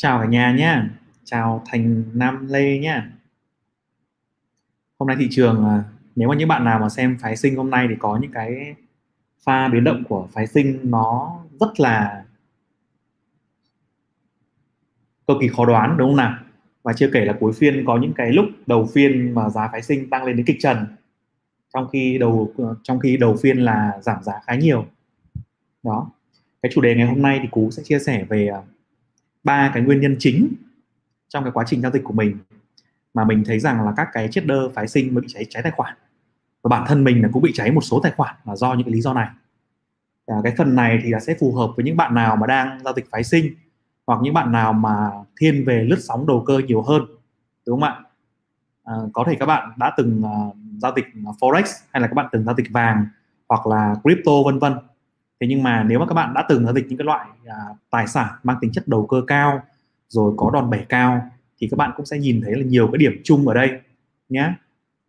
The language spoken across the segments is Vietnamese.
Chào cả nhà nhé, chào Thành Nam Lê nhé. Hôm nay thị trường à, nếu mà những bạn nào mà xem phái sinh hôm nay thì có những cái pha biến động của phái sinh nó rất là cực kỳ khó đoán đúng không nào? Và chưa kể là cuối phiên có những cái lúc đầu phiên mà giá phái sinh tăng lên đến kịch trần trong khi đầu ờ, trong khi đầu phiên là giảm giá khá nhiều. Đó. Cái chủ đề ngày hôm nay thì Cú sẽ chia sẻ về à, ba cái nguyên nhân chính trong cái quá trình giao dịch của mình mà mình thấy rằng là các cái trader phái sinh mới bị cháy cháy tài khoản. Và bản thân mình là cũng bị cháy một số tài khoản là do những cái lý do này. À, cái phần này thì là sẽ phù hợp với những bạn nào mà đang giao dịch phái sinh hoặc những bạn nào mà thiên về lướt sóng đầu cơ nhiều hơn đúng không ạ? À, có thể các bạn đã từng uh, giao dịch à, forex hay là các bạn từng giao dịch vàng hoặc là crypto vân vân thế nhưng mà nếu mà các bạn đã từng giao dịch những cái loại à, tài sản mang tính chất đầu cơ cao rồi có đòn bẩy cao thì các bạn cũng sẽ nhìn thấy là nhiều cái điểm chung ở đây nhé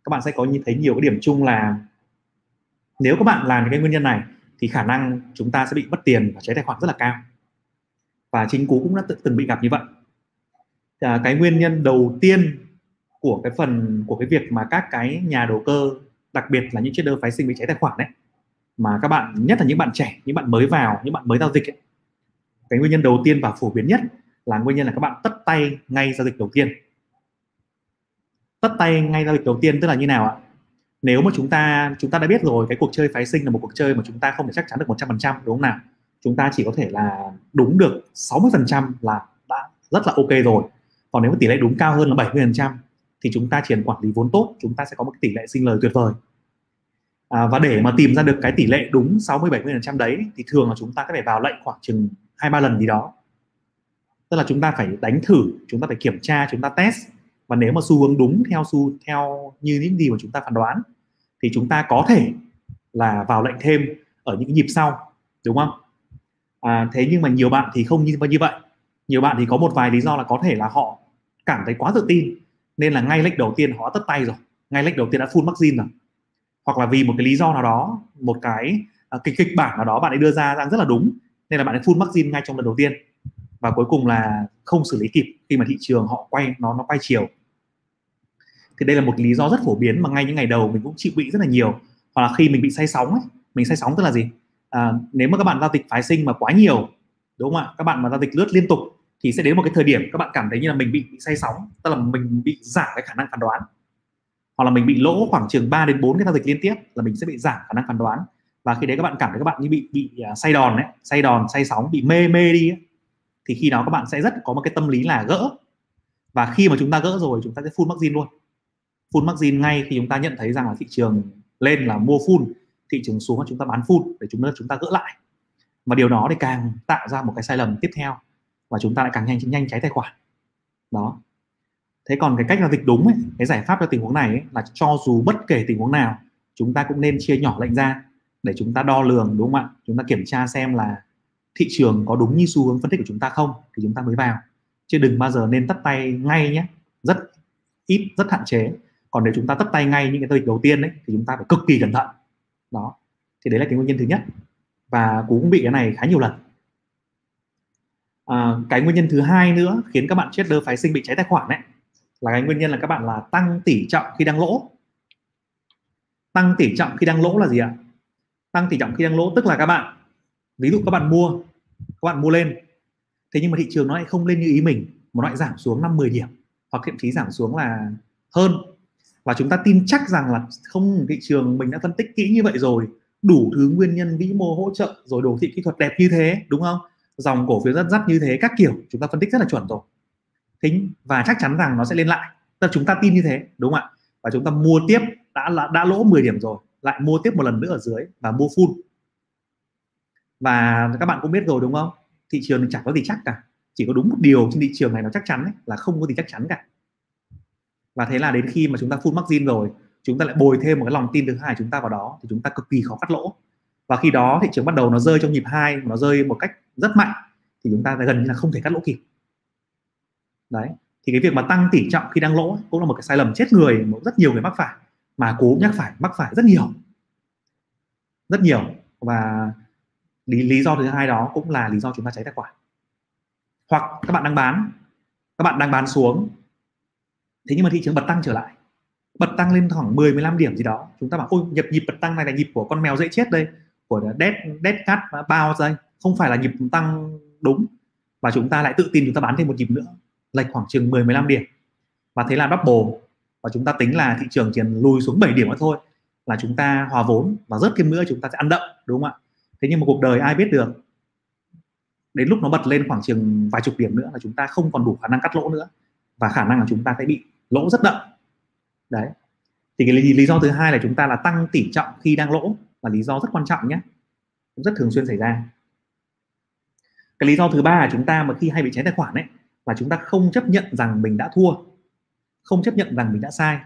các bạn sẽ có nhìn thấy nhiều cái điểm chung là nếu các bạn làm cái nguyên nhân này thì khả năng chúng ta sẽ bị mất tiền và cháy tài khoản rất là cao. Và chính cú cũng đã tự, từng bị gặp như vậy. À, cái nguyên nhân đầu tiên của cái phần của cái việc mà các cái nhà đầu cơ đặc biệt là những trader phái sinh bị cháy tài khoản đấy mà các bạn nhất là những bạn trẻ những bạn mới vào những bạn mới giao dịch ấy, cái nguyên nhân đầu tiên và phổ biến nhất là nguyên nhân là các bạn tất tay ngay giao dịch đầu tiên. Tất tay ngay giao dịch đầu tiên tức là như nào ạ? Nếu mà chúng ta chúng ta đã biết rồi cái cuộc chơi phái sinh là một cuộc chơi mà chúng ta không thể chắc chắn được 100% đúng không nào? Chúng ta chỉ có thể là đúng được 60% là đã rất là ok rồi. Còn nếu mà tỷ lệ đúng cao hơn là 70% thì chúng ta chỉ cần quản lý vốn tốt chúng ta sẽ có một tỷ lệ sinh lời tuyệt vời à, và để mà tìm ra được cái tỷ lệ đúng 60 70 phần trăm đấy thì thường là chúng ta có thể vào lệnh khoảng chừng hai ba lần gì đó. Tức là chúng ta phải đánh thử chúng ta phải kiểm tra chúng ta test. Và nếu mà xu hướng đúng theo xu theo như những gì mà chúng ta phán đoán thì chúng ta có thể là vào lệnh thêm ở những nhịp sau đúng không? À, thế nhưng mà nhiều bạn thì không như như vậy. Nhiều bạn thì có một vài lý do là có thể là họ cảm thấy quá tự tin nên là ngay lệnh đầu tiên họ tất tay rồi. Ngay lệnh đầu tiên đã full margin rồi hoặc là vì một cái lý do nào đó một cái à, uh, kịch kịch bản nào đó bạn ấy đưa ra đang rất là đúng nên là bạn ấy full margin ngay trong lần đầu tiên. Và cuối cùng là không xử lý kịp khi mà thị trường họ quay nó nó quay chiều. Thì đây là một lý do rất phổ biến mà ngay những ngày đầu mình cũng chịu bị rất là nhiều. Hoặc là khi mình bị say sóng ấy mình say sóng tức là gì? À, nếu mà các bạn giao dịch phái sinh mà quá nhiều đúng không ạ? Các bạn mà giao dịch lướt liên tục thì sẽ đến một cái thời điểm các bạn cảm thấy như là mình bị, bị say sóng tức là mình bị giảm cái khả năng phán đoán hoặc là mình bị lỗ khoảng chừng 3 đến 4 cái giao dịch liên tiếp là mình sẽ bị giảm khả năng phán đoán. Và khi đấy các bạn cảm thấy các bạn như bị bị à, say đòn đấy say đòn say sóng bị mê mê đi ấy, thì khi đó các bạn sẽ rất có một cái tâm lý là gỡ. Và khi mà chúng ta gỡ rồi chúng ta sẽ full margin luôn. Full margin ngay khi chúng ta nhận thấy rằng là thị trường lên là mua full thị trường xuống là chúng ta bán full để chúng ta chúng ta gỡ lại. Và điều đó thì càng tạo ra một cái sai lầm tiếp theo và chúng ta lại càng nhanh nhanh cháy tài khoản. Đó thế còn cái cách giao dịch đúng ấy, cái giải pháp cho tình huống này ấy, là cho dù bất kể tình huống nào chúng ta cũng nên chia nhỏ lệnh ra để chúng ta đo lường đúng không ạ? Chúng ta kiểm tra xem là thị trường có đúng như xu hướng phân tích của chúng ta không thì chúng ta mới vào. Chứ đừng bao giờ nên tắt tay ngay nhé rất ít rất hạn chế. Còn nếu chúng ta tắt tay ngay những cái giao dịch đầu tiên ấy thì chúng ta phải cực kỳ cẩn thận. Đó. Thì đấy là cái nguyên nhân thứ nhất. Và cú cũng bị cái này khá nhiều lần. À, cái nguyên nhân thứ hai nữa khiến các bạn trader phái sinh bị cháy tài khoản ấy là cái nguyên nhân là các bạn là tăng tỷ trọng khi đang lỗ. Tăng tỷ trọng khi đang lỗ là gì ạ? Tăng tỷ trọng khi đang lỗ tức là các bạn, ví dụ các bạn mua, các bạn mua lên. Thế nhưng mà thị trường nó lại không lên như ý mình, mà nó lại giảm xuống 5 10 điểm, hoặc thậm chí giảm xuống là hơn. Và chúng ta tin chắc rằng là không, thị trường mình đã phân tích kỹ như vậy rồi, đủ thứ nguyên nhân vĩ mô hỗ trợ rồi đồ thị kỹ thuật đẹp như thế, đúng không? Dòng cổ phiếu rất dắt như thế, các kiểu, chúng ta phân tích rất là chuẩn rồi thính và chắc chắn rằng nó sẽ lên lại. Ta chúng ta tin như thế đúng không ạ? Và chúng ta mua tiếp đã đã lỗ 10 điểm rồi lại mua tiếp một lần nữa ở dưới và mua full. Và các bạn cũng biết rồi đúng không? Thị trường chẳng có gì chắc cả. Chỉ có đúng một điều trên thị trường này nó chắc chắn ấy, là không có gì chắc chắn cả. Và thế là đến khi mà chúng ta full margin rồi chúng ta lại bồi thêm một cái lòng tin thứ hai chúng ta vào đó thì chúng ta cực kỳ khó cắt lỗ. Và khi đó thị trường bắt đầu nó rơi trong nhịp hai nó rơi một cách rất mạnh thì chúng ta gần như là không thể cắt lỗ kịp đấy. Thì cái việc mà tăng tỷ trọng khi đang lỗ cũng là một cái sai lầm chết người mà rất nhiều người mắc phải, mà cố nhắc phải, mắc phải rất nhiều. Rất nhiều. Và lý lý do thứ hai đó cũng là lý do chúng ta cháy tài khoản. Hoặc các bạn đang bán, các bạn đang bán xuống, thế nhưng mà thị trường bật tăng trở lại. Bật tăng lên khoảng 10 15 điểm gì đó. Chúng ta bảo, ôi, nhập nhịp bật tăng này là nhịp của con mèo dễ chết đây, của dead dead cắt bao đây. Không phải là nhịp tăng đúng. Và chúng ta lại tự tin chúng ta bán thêm một nhịp nữa lệch khoảng chừng 10 15 điểm. Và thế là double. Và chúng ta tính là thị trường chỉ lùi xuống 7 điểm nữa thôi là chúng ta hòa vốn và rớt thêm nữa chúng ta sẽ ăn đậm đúng không ạ? Thế nhưng mà cuộc đời ai biết được đến lúc nó bật lên khoảng chừng vài chục điểm nữa là chúng ta không còn đủ khả năng cắt lỗ nữa. Và khả năng là chúng ta sẽ bị lỗ rất đậm. Đấy. Thì cái lý, lý do thứ hai là chúng ta là tăng tỷ trọng khi đang lỗ là lý do rất quan trọng nhé. Cũng rất thường xuyên xảy ra. Cái lý do thứ ba là chúng ta mà khi hay bị cháy tài khoản ấy và chúng ta không chấp nhận rằng mình đã thua, không chấp nhận rằng mình đã sai.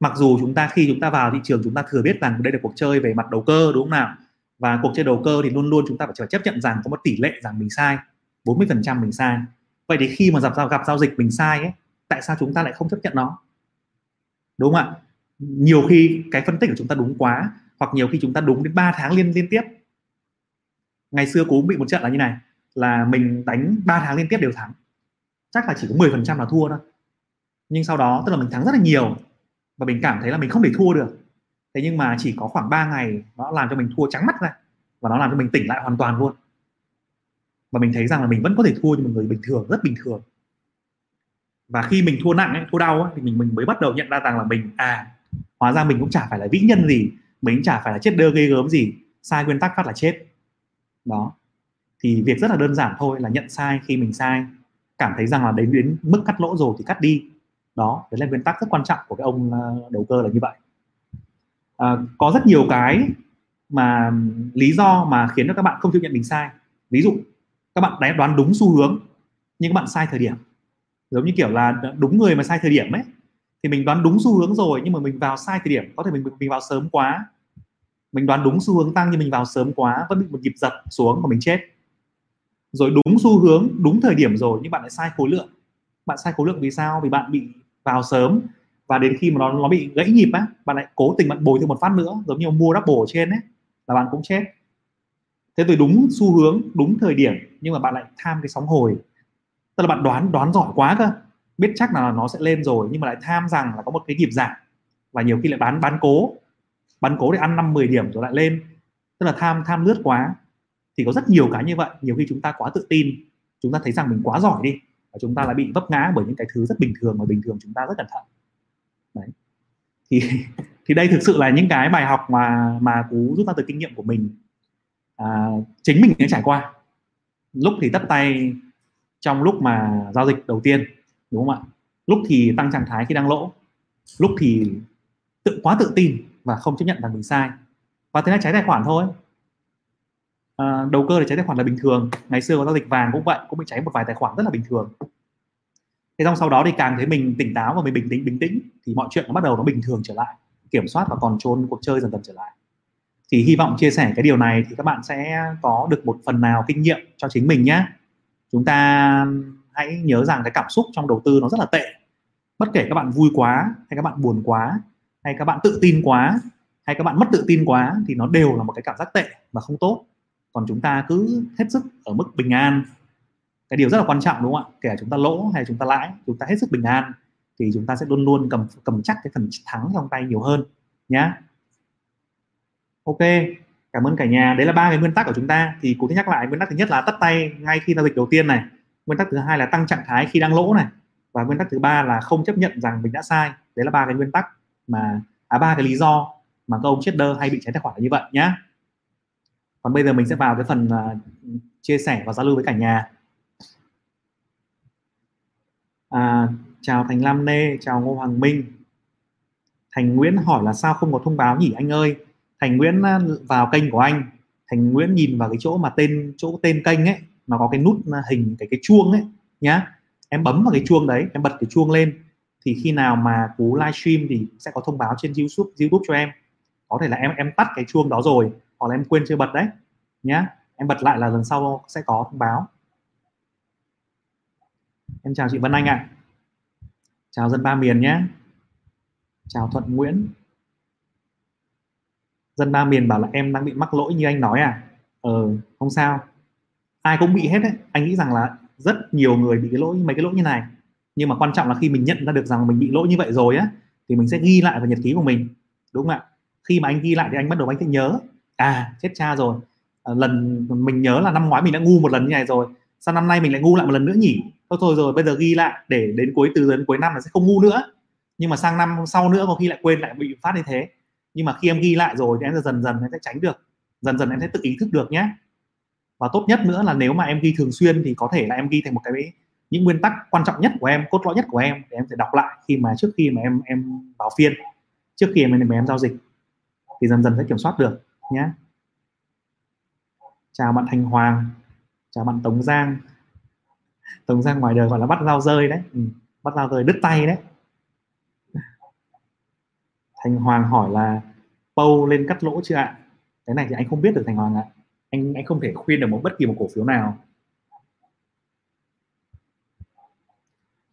Mặc dù chúng ta, khi chúng ta vào thị trường, chúng ta thừa biết rằng đây là cuộc chơi về mặt đầu cơ, đúng không nào? Và cuộc chơi đầu cơ thì luôn luôn chúng ta phải chấp nhận rằng có một tỷ lệ rằng mình sai 40% mình sai. Vậy thì khi mà gặp giao gặp giao dịch mình sai ấy, tại sao chúng ta lại không chấp nhận nó? Đúng không ạ? Nhiều khi cái phân tích của chúng ta đúng quá, hoặc nhiều khi chúng ta đúng đến 3 tháng liên liên tiếp. Ngày xưa cú bị một trận là như này, là mình đánh 3 tháng liên tiếp đều thắng chắc là chỉ có 10% là thua thôi. Nhưng sau đó tức là mình thắng rất là nhiều và mình cảm thấy là mình không thể thua được. Thế nhưng mà chỉ có khoảng 3 ngày nó làm cho mình thua trắng mắt ra và nó làm cho mình tỉnh lại hoàn toàn luôn. Và mình thấy rằng là mình vẫn có thể thua như một người bình thường rất bình thường. Và khi mình thua nặng ấy, thua đau ấy, thì mình mình mới bắt đầu nhận ra rằng là mình à hóa ra mình cũng chả phải là vĩ nhân gì mình cũng chả phải là chết đơ ghê gớm gì sai nguyên tắc phát là chết. Đó. Thì việc rất là đơn giản thôi là nhận sai khi mình sai cảm thấy rằng là đến đến mức cắt lỗ rồi thì cắt đi. Đó đấy là nguyên tắc rất quan trọng của cái ông ờ, đầu cơ là như vậy. À, có rất nhiều cái mà lý do mà khiến cho các bạn không chịu nhận mình sai. Ví dụ các bạn đoán đúng xu hướng nhưng các bạn sai thời điểm. Giống như kiểu là đúng người mà sai thời điểm ấy thì mình đoán đúng xu hướng rồi nhưng mà mình vào sai thời điểm có thể mình mình vào sớm quá. Mình đoán đúng xu hướng tăng nhưng mình vào sớm quá vẫn bị một nhịp giật xuống và mình chết rồi đúng xu hướng, đúng thời điểm rồi nhưng bạn lại sai khối lượng. Bạn sai khối lượng vì sao? Vì bạn bị vào sớm. Và đến khi mà nó nó bị gãy nhịp á, bạn lại cố tình bạn bồi thêm một phát nữa, giống như mua double ở trên ấy, là bạn cũng chết. Thế rồi đúng xu hướng, đúng thời điểm nhưng mà bạn lại tham cái sóng hồi. Tức là bạn đoán đoán giỏi quá cơ. Biết chắc là nó sẽ lên rồi nhưng mà lại tham rằng là có một cái nhịp giảm. Và nhiều khi lại bán bán cố. Bán cố để ăn năm 10 điểm rồi lại lên. Tức là tham tham lướt quá thì có rất nhiều cái như vậy. Nhiều khi chúng ta quá tự tin chúng ta thấy rằng mình quá giỏi đi và chúng ta lại bị vấp ngã bởi những cái thứ rất bình thường mà bình thường chúng ta rất cẩn thận. Đấy. Thì thì đây thực sự là những cái bài học mà mà cú rút ra từ kinh nghiệm của mình. À, chính mình đã trải qua. Lúc thì tất tay trong lúc mà giao dịch đầu tiên đúng không ạ? Lúc thì tăng trạng thái khi đang lỗ. Lúc thì tự quá tự tin và không chấp nhận rằng mình sai. Và thế là cháy tài khoản thôi à, đầu cơ để cháy tài khoản là bình thường. Ngày xưa có giao dịch vàng cũng vậy cũng bị cháy một vài tài khoản rất là bình thường. Thế xong sau đó thì càng thấy mình tỉnh táo và mình bình tĩnh bình tĩnh thì mọi chuyện nó bắt đầu nó bình thường trở lại kiểm soát và còn trôn cuộc chơi dần dần trở lại. Thì hy vọng chia sẻ cái điều này thì các bạn sẽ có được một phần nào kinh nghiệm cho chính mình nhé. Chúng ta hãy nhớ rằng cái cảm xúc trong đầu tư nó rất là tệ. Bất kể các bạn vui quá hay các bạn buồn quá hay các bạn tự tin quá hay các bạn mất tự tin quá thì nó đều là một cái cảm giác tệ và không tốt còn chúng ta cứ hết sức ở mức bình an. Cái điều rất là quan trọng, đúng không ạ? Kể chúng ta lỗ hay chúng ta lãi, chúng ta hết sức bình an, thì chúng ta sẽ luôn luôn cầm cầm chắc cái phần thắng trong tay nhiều hơn, nhá. Ok, cảm ơn cả nhà. Đấy là ba cái nguyên tắc của chúng ta. Thì cố nhắc lại, nguyên tắc thứ nhất là tắt tay ngay khi giao dịch đầu tiên này. Nguyên tắc thứ hai là tăng trạng thái khi đang lỗ này. Và nguyên tắc thứ ba là không chấp nhận rằng mình đã sai. Đấy là ba cái nguyên tắc mà à ba cái lý do mà các ông trader hay bị cháy tài khoản là như vậy, nhá còn bây giờ mình sẽ vào cái phần uh, chia sẻ và giao lưu với cả nhà. À, chào Thành Lam Nê chào Ngô Hoàng Minh. Thành Nguyễn hỏi là sao không có thông báo nhỉ anh ơi? Thành Nguyễn à, vào kênh của anh. Thành Nguyễn nhìn vào cái chỗ mà tên chỗ tên kênh ấy nó có cái nút à, hình cái cái chuông ấy nhá. Em bấm vào cái chuông đấy em bật cái chuông lên thì khi nào mà cú livestream thì sẽ có thông báo trên YouTube YouTube cho em. Có thể là em em tắt cái chuông đó rồi hoặc là em quên chưa bật đấy. Nhá. Em bật lại là lần sau sẽ có thông báo. Em chào chị Vân Anh ạ. À. chào dân ba miền nhé chào Thuận Nguyễn. Dân ba miền bảo là em đang bị mắc lỗi như anh nói à. Ờ không sao. Ai cũng bị hết đấy. Anh nghĩ rằng là rất nhiều người bị cái lỗi, mấy cái lỗi như này. Nhưng mà quan trọng là khi mình nhận ra được rằng mình bị lỗi như vậy rồi á, thì mình sẽ ghi lại vào nhật ký của mình. Đúng không ạ? Khi mà anh ghi lại thì anh bắt đầu anh sẽ nhớ à chết cha rồi. À, lần mình nhớ là năm ngoái mình đã ngu một lần như này rồi. Sao năm nay mình lại ngu lại một lần nữa nhỉ? Thôi thôi rồi bây giờ ghi lại để đến cuối từ đến cuối năm là sẽ không ngu nữa. Nhưng mà sang năm sau nữa có khi lại quên lại bị phát như thế. Nhưng mà khi em ghi lại rồi thì em dần dần em sẽ tránh được. Dần dần em sẽ tự ý thức được nhé. Và tốt nhất nữa là nếu mà em ghi thường xuyên thì có thể là em ghi thành một cái những nguyên tắc quan trọng nhất của em cốt lõi nhất của em để em sẽ đọc lại khi mà trước khi mà em em vào phiên trước khi em em giao dịch. Thì dần dần sẽ kiểm soát được nhé. Chào bạn Thành Hoàng chào bạn Tống Giang. Tống Giang ngoài đời gọi là bắt dao rơi đấy. Ừ, bắt dao rơi đứt tay đấy. Thành Hoàng hỏi là Pâu lên cắt lỗ chưa ạ? Cái này thì anh không biết được Thành Hoàng ạ. Anh anh không thể khuyên được một bất kỳ một cổ phiếu nào.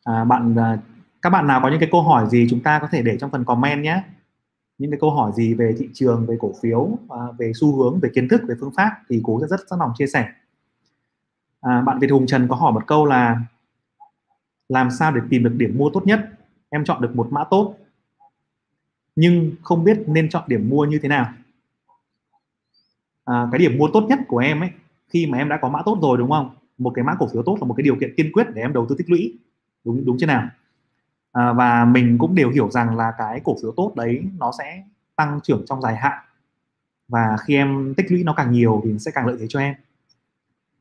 À, bạn à, các bạn nào có những cái câu hỏi gì chúng ta có thể để trong phần comment nhé những cái câu hỏi gì về thị trường về cổ phiếu về xu hướng về kiến thức về phương pháp thì cố sẽ rất sẵn lòng chia sẻ. À, bạn Việt Hùng Trần có hỏi một câu là làm sao để tìm được điểm mua tốt nhất? Em chọn được một mã tốt nhưng không biết nên chọn điểm mua như thế nào. À, cái điểm mua tốt nhất của em ấy khi mà em đã có mã tốt rồi đúng không? Một cái mã cổ phiếu tốt là một cái điều kiện tiên quyết để em đầu tư tích lũy. Đúng đúng chưa nào? À, và mình cũng đều hiểu rằng là cái cổ phiếu tốt đấy nó sẽ tăng trưởng trong dài hạn. Và khi em tích lũy nó càng nhiều thì sẽ càng lợi thế cho em.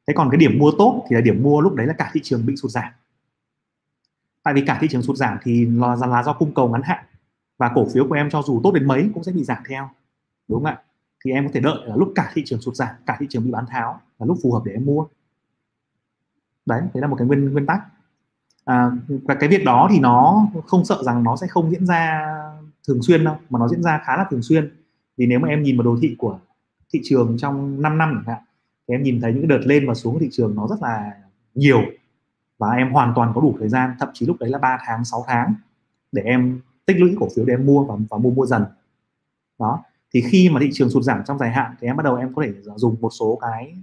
Thế còn cái điểm mua tốt thì là điểm mua lúc đấy là cả thị trường bị sụt giảm. Tại vì cả thị trường sụt giảm thì là, là do cung cầu ngắn hạn. Và cổ phiếu của em cho dù tốt đến mấy cũng sẽ bị giảm theo đúng không ạ? Thì em có thể đợi là lúc cả thị trường sụt giảm cả thị trường bị bán tháo là lúc phù hợp để em mua. Đấy đấy là một cái nguyên nguyên tắc à, và cái việc đó thì nó không sợ rằng nó sẽ không diễn ra thường xuyên đâu mà nó diễn ra khá là thường xuyên. Vì nếu mà em nhìn vào đồ thị của thị trường trong 5 năm chẳng hạn thì em nhìn thấy những cái đợt lên và xuống của thị trường nó rất là nhiều. Và em hoàn toàn có đủ thời gian thậm chí lúc đấy là 3 tháng 6 tháng để em tích lũy cổ phiếu để em mua và, và mua mua dần. Đó thì khi mà thị trường sụt giảm trong dài hạn thì em bắt đầu em có thể dùng một số cái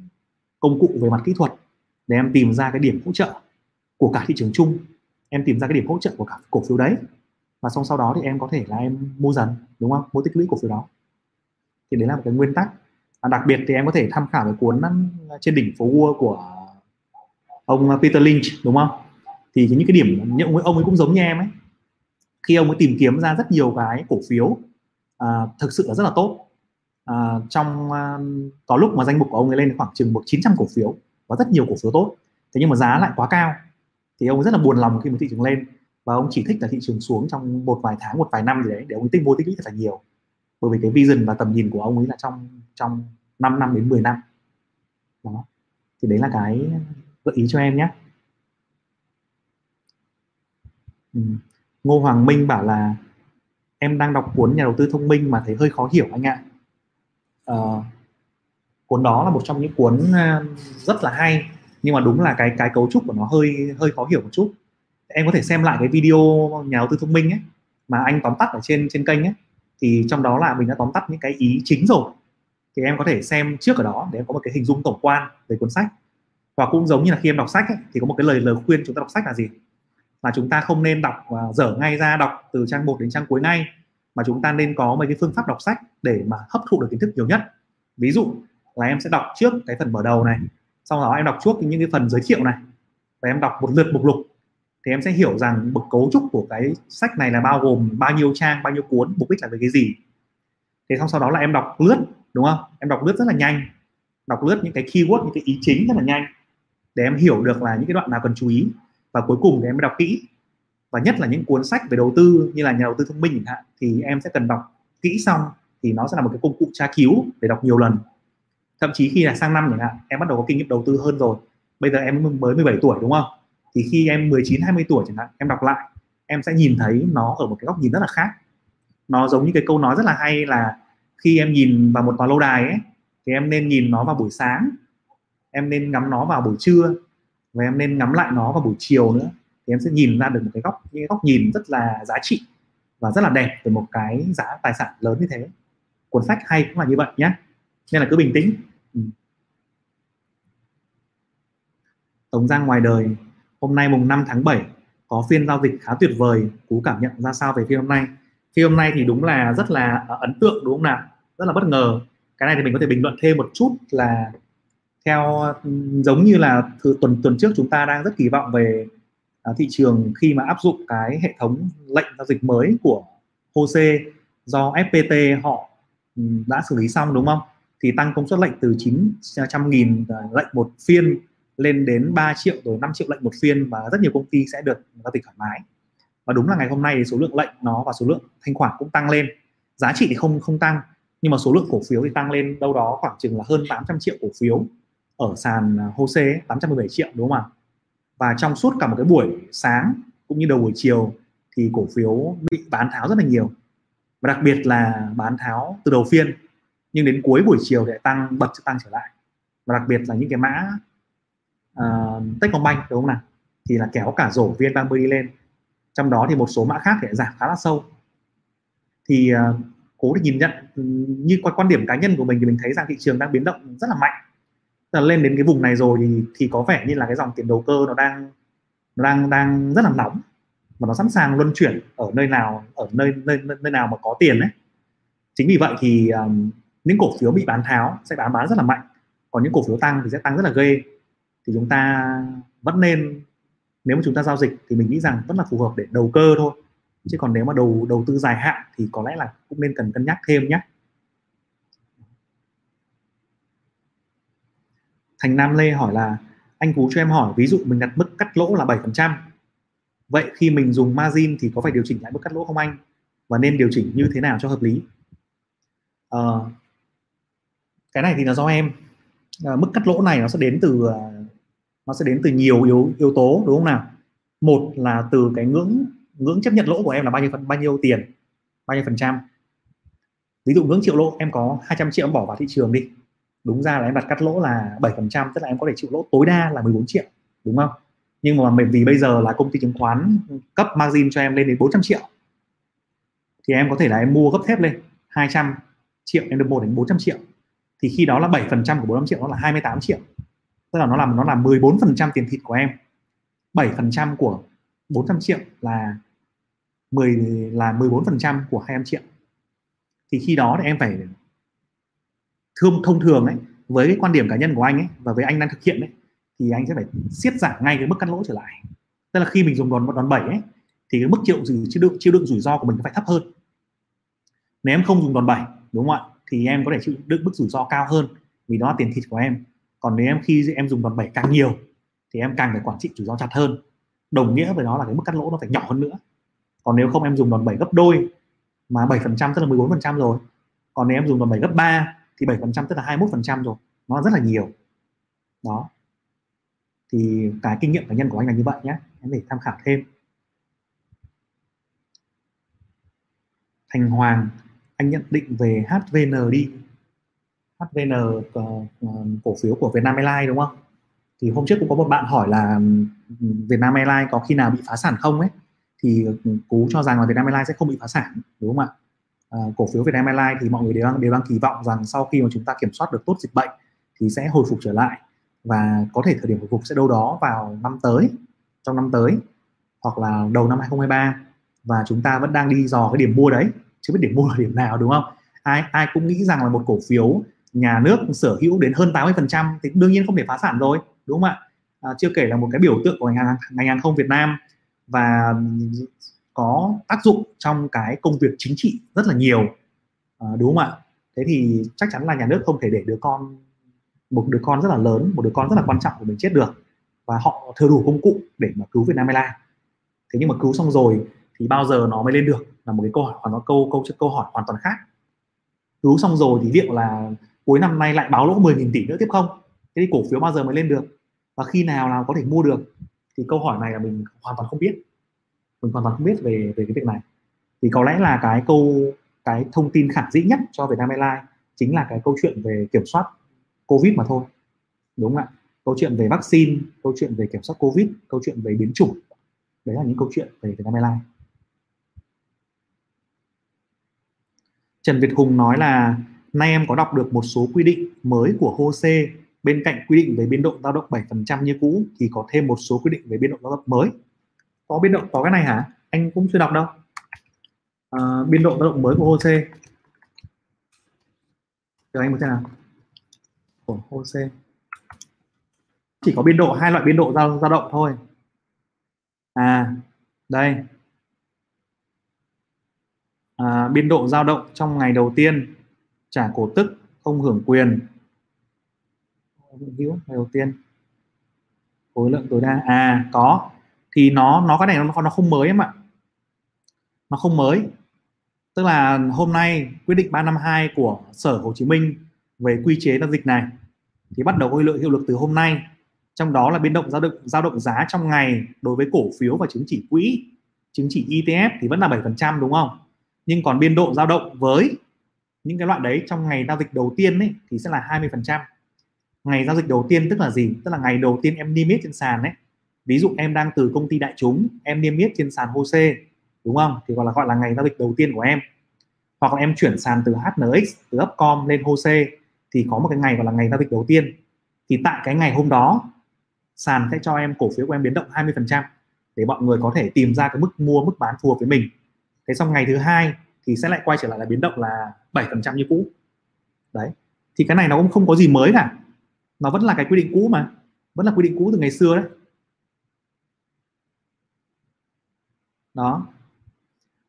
công cụ về mặt kỹ thuật để em tìm ra cái điểm hỗ trợ của cả thị trường chung em tìm ra cái điểm hỗ trợ của cả cổ phiếu đấy. Và xong sau đó thì em có thể là em mua dần đúng không? Mua tích lũy cổ phiếu đó. Thì đấy là một cái nguyên tắc. Và đặc biệt thì em có thể tham khảo cái cuốn trên đỉnh phố Wall của ông Peter Lynch đúng không? Thì những cái điểm những ông ấy cũng giống như em ấy. Khi ông ấy tìm kiếm ra rất nhiều cái cổ phiếu à, thực sự là rất là tốt. À, trong à, có lúc mà danh mục của ông ấy lên khoảng chừng một 900 cổ phiếu và rất nhiều cổ phiếu tốt. Thế nhưng mà giá lại quá cao thì ông rất là buồn lòng khi mà thị trường lên và ông chỉ thích là thị trường xuống trong một vài tháng một vài năm gì đấy để ông tích mua tích lũy thật là nhiều. Bởi vì cái vision và tầm nhìn của ông ấy là trong trong 5 năm đến 10 năm. Đó. Thì đấy là cái gợi ý cho em nhé. Ừ. Ngô Hoàng Minh bảo là em đang đọc cuốn nhà đầu tư thông minh mà thấy hơi khó hiểu anh ạ. À, cuốn đó là một trong những cuốn rất là hay nhưng mà đúng là cái cái cấu trúc của nó hơi hơi khó hiểu một chút. Em có thể xem lại cái video nhà đầu tư thông minh ấy mà anh tóm tắt ở trên trên kênh ấy thì trong đó là mình đã tóm tắt những cái ý chính rồi. Thì em có thể xem trước ở đó để em có một cái hình dung tổng quan về cuốn sách. Và cũng giống như là khi em đọc sách ấy, thì có một cái lời lời khuyên chúng ta đọc sách là gì? Là chúng ta không nên đọc và dở ngay ra đọc từ trang 1 đến trang cuối ngay mà chúng ta nên có mấy cái phương pháp đọc sách để mà hấp thụ được kiến thức nhiều nhất. Ví dụ là em sẽ đọc trước cái phần mở đầu này sau đó em đọc trước những cái phần giới thiệu này. Và em đọc một lượt mục lục. Thì em sẽ hiểu rằng bậc cấu trúc của cái sách này là bao gồm bao nhiêu trang, bao nhiêu cuốn, mục đích là về cái gì. Thế xong sau đó là em đọc lướt, đúng không? Em đọc lướt rất là nhanh. Đọc lướt những cái keyword, những cái ý chính rất là nhanh. Để em hiểu được là những cái đoạn nào cần chú ý. Và cuối cùng thì em mới đọc kỹ. Và nhất là những cuốn sách về đầu tư, như là nhà đầu tư thông minh chẳng hạn, thì em sẽ cần đọc kỹ xong thì nó sẽ là một cái công cụ tra cứu để đọc nhiều lần thậm chí khi là sang năm chẳng hạn, em bắt đầu có kinh nghiệm đầu tư hơn rồi. Bây giờ em mới 17 tuổi đúng không? Thì khi em 19 20 tuổi chẳng hạn, em đọc lại, em sẽ nhìn thấy nó ở một cái góc nhìn rất là khác. Nó giống như cái câu nói rất là hay là khi em nhìn vào một tòa lâu đài ấy, thì em nên nhìn nó vào buổi sáng, em nên ngắm nó vào buổi trưa, và em nên ngắm lại nó vào buổi chiều nữa. Thì em sẽ nhìn ra được một cái góc, những cái góc nhìn rất là giá trị và rất là đẹp về một cái giá tài sản lớn như thế. Cuốn sách hay cũng là như vậy nhé nên là cứ bình tĩnh ừ. Tống Giang ngoài đời, hôm nay mùng 5 tháng 7 có phiên giao dịch khá tuyệt vời. Cú cảm nhận ra sao về phiên hôm nay? Phiên hôm nay thì đúng là rất là à, ấn tượng, đúng không nào? Rất là bất ngờ. Cái này thì mình có thể bình luận thêm một chút là theo giống như là tuần tuần trước chúng ta đang rất kỳ vọng về à, thị trường khi mà áp dụng cái hệ thống lệnh giao dịch mới của HOSE do FPT họ đã xử lý xong, đúng không? Thì tăng công suất lệnh từ 900 nghìn à, lệnh một phiên lên đến 3 triệu rồi 5 triệu lệnh một phiên và rất nhiều công ty sẽ được giao dịch thoải mái. Và đúng là ngày hôm nay thì số lượng lệnh nó và số lượng thanh khoản cũng tăng lên. Giá trị thì không không tăng nhưng mà số lượng cổ phiếu thì tăng lên đâu đó khoảng chừng là hơn 800 triệu cổ phiếu ở sàn à, HOSE 817 triệu đúng không ạ? Và trong suốt cả một cái buổi sáng cũng như đầu buổi chiều thì cổ phiếu bị bán tháo rất là nhiều. Và đặc biệt là bán tháo từ đầu phiên nhưng đến cuối buổi chiều thì lại tăng bật tăng trở lại. Và đặc biệt là những cái mã uh, Techcombank đúng không nào? Thì là kéo cả rổ VN30 đi lên. Trong đó thì một số mã khác thì giảm khá là sâu. Thì uh, cố để nhìn nhận ừ, như qua quan điểm cá nhân của mình thì mình thấy rằng thị trường đang biến động rất là mạnh. Là lên đến cái vùng này rồi thì thì có vẻ như là cái dòng tiền đầu cơ nó đang đang đang rất là nóng. Mà nó sẵn sàng luân chuyển ở nơi nào ở nơi nơi nơi nào mà có tiền đấy chính vì vậy thì um, những cổ phiếu bị bán tháo sẽ bán bán rất là mạnh. Còn những cổ phiếu tăng thì sẽ tăng rất là ghê. Thì chúng ta vẫn nên nếu mà chúng ta giao dịch thì mình nghĩ rằng vẫn là phù hợp để đầu cơ thôi. Chứ còn nếu mà đầu đầu tư dài hạn thì có lẽ là cũng nên cần cân nhắc thêm nhé. Thành Nam Lê hỏi là anh Cú cho em hỏi ví dụ mình đặt mức cắt lỗ là 7% vậy khi mình dùng margin thì có phải điều chỉnh lại mức cắt lỗ không anh? Và nên điều chỉnh như thế nào cho hợp lý? À, cái này thì là do em. Ờ, mức cắt lỗ này nó sẽ đến từ ờ, nó sẽ đến từ nhiều yếu yếu tố, đúng không nào? Một là từ cái ngưỡng ngưỡng chấp nhận lỗ của em là bao nhiêu phần, bao nhiêu tiền? Bao nhiêu phần trăm? Ví dụ ngưỡng triệu lỗ, em có 200 triệu em bỏ vào thị trường đi. Đúng ra là em đặt cắt lỗ là 7 phần trăm, tức là em có thể chịu lỗ tối đa là 14 triệu, đúng không? Nhưng mà vì bây giờ là công ty chứng khoán cấp margin cho em lên đến 400 triệu, thì em có thể là em mua gấp thép lên 200 triệu, em được một đến 400 triệu thì khi đó là 7 phần trăm của 45 triệu, nó là 28 triệu. Tức là nó làm nó là 14 phần trăm tiền thịt của em. 7 phần trăm của 400 triệu là 10 là 14 phần trăm của 25 triệu. Thì khi đó thì em phải thương, thông thường ấy, với cái quan điểm cá nhân của anh ấy và với anh đang thực hiện ấy, thì anh sẽ phải siết giảm ngay cái mức cắt lỗ trở lại. Tức là khi mình dùng đòn đòn 7 ấy, thì cái mức chịu chịu đựng chịu đựng rủi ro của mình phải thấp hơn. Nếu em không dùng đòn 7 đúng không ạ? Thì em có thể chịu đựng mức rủi ro cao hơn vì đó là tiền thịt của em. Còn nếu em khi em dùng đòn bẩy càng nhiều thì em càng phải quản trị rủi ro chặt hơn. Đồng nghĩa với đó là cái mức cắt lỗ nó phải nhỏ hơn nữa. Còn nếu không em dùng đòn bẩy gấp đôi mà 7% tức là 14% rồi. Còn nếu em dùng đòn bẩy gấp 3 thì 7% tức là 21% rồi. Nó rất là nhiều. Đó. Thì cái kinh nghiệm cá nhân của anh là như vậy nhé. Em để tham khảo thêm. Thành Hoàng anh nhận định về HVN đi. HVN uh, ờ, cổ phiếu của Vietnam Airlines đúng không? Thì hôm trước cũng có một bạn hỏi là ừ, Vietnam Airlines có khi nào bị phá sản không ấy? Thì ừ, cú cho rằng là Vietnam Airlines sẽ không bị phá sản đúng không ạ? À, cổ phiếu Vietnam Airlines thì mọi người đều đang đều đang kỳ vọng rằng sau khi mà chúng ta kiểm soát được tốt dịch bệnh thì sẽ hồi phục trở lại và có thể thời điểm hồi phục sẽ đâu đó vào năm tới trong năm tới hoặc là đầu năm 2023 và chúng ta vẫn đang đi dò cái điểm mua đấy chứ biết điểm mua là điểm nào đúng không? Ai ai cũng nghĩ rằng là một cổ phiếu nhà nước sở hữu đến hơn 80% thì đương nhiên không thể phá sản rồi đúng không ạ? À, chưa kể là một cái biểu tượng của ngành hàng, ngành hàng không Việt Nam và có tác dụng trong cái công việc chính trị rất là nhiều à, đúng không ạ? Thế thì chắc chắn là nhà nước không thể để đứa con một đứa con rất là lớn một đứa con rất là quan trọng của mình chết được và họ thừa đủ công cụ để mà cứu Việt Nam Airlines. Thế nhưng mà cứu xong rồi thì bao giờ nó mới lên được? Là một cái câu hỏi hoàn nó câu câu câu hỏi hoàn toàn khác. Cứu xong rồi thì liệu là cuối năm nay lại báo lỗ 10.000 tỷ nữa tiếp không? Thế thì cổ phiếu bao giờ mới lên được? Và khi nào nào có thể mua được? Thì câu hỏi này là mình hoàn toàn không biết. Mình hoàn toàn không biết về về cái việc này. Thì có lẽ là cái câu, cái thông tin khả dĩ nhất cho Vietnam Airlines chính là cái câu chuyện về kiểm soát covid mà thôi. Đúng không ạ? Câu chuyện về vaccine, câu chuyện về kiểm soát covid, câu chuyện về biến chủng. Đấy là những câu chuyện về Vietnam Airlines. Trần Việt Hùng nói là nay em có đọc được một số quy định mới của HOSE bên cạnh quy định về biên độ dao động 7% như cũ thì có thêm một số quy định về biên độ dao động mới. Có biên độ có cái này hả? Anh cũng chưa đọc đâu. À, biên độ dao động mới của HOSE chờ anh một xem nào. Của HOSE chỉ có biên độ hai loại biên độ dao dao động thôi. À đây à, biên độ dao động trong ngày đầu tiên trả cổ tức không hưởng quyền. Hữu ngày đầu tiên. Khối lượng tối đa. À có. Thì nó nó cái này nó nó không mới em ạ. Nó không mới. Tức là hôm nay quyết định 352 của sở Hồ Chí Minh về quy chế giao dịch này. Thì bắt đầu có hiệu lực hiệu lực từ hôm nay. Trong đó là biến động giao động giao động giá trong ngày đối với cổ phiếu và chứng chỉ quỹ chứng chỉ ETF thì vẫn là 7% đúng không? Nhưng còn biên độ dao động với những cái loại đấy trong ngày giao dịch đầu tiên ấy, thì sẽ là 20% ngày giao dịch đầu tiên tức là gì? Tức là ngày đầu tiên em niêm yết trên sàn ấy. Ví dụ em đang từ công ty đại chúng, em niêm yết trên sàn HOSE đúng không? Thì gọi là gọi là ngày giao dịch đầu tiên của em. Hoặc là em chuyển sàn từ HNX từ Upcom lên HOSE thì có một cái ngày gọi là ngày giao dịch đầu tiên. Thì tại cái ngày hôm đó, sàn sẽ cho em cổ phiếu của em biến động 20% để mọi người có thể tìm ra cái mức mua, mức bán phù hợp với mình thế xong ngày thứ hai thì sẽ lại quay trở lại là biến động là 7% như cũ. Đấy. Thì cái này nó cũng không có gì mới cả. Nó vẫn là cái quy định cũ mà. Vẫn là quy định cũ từ ngày xưa đấy. Đó.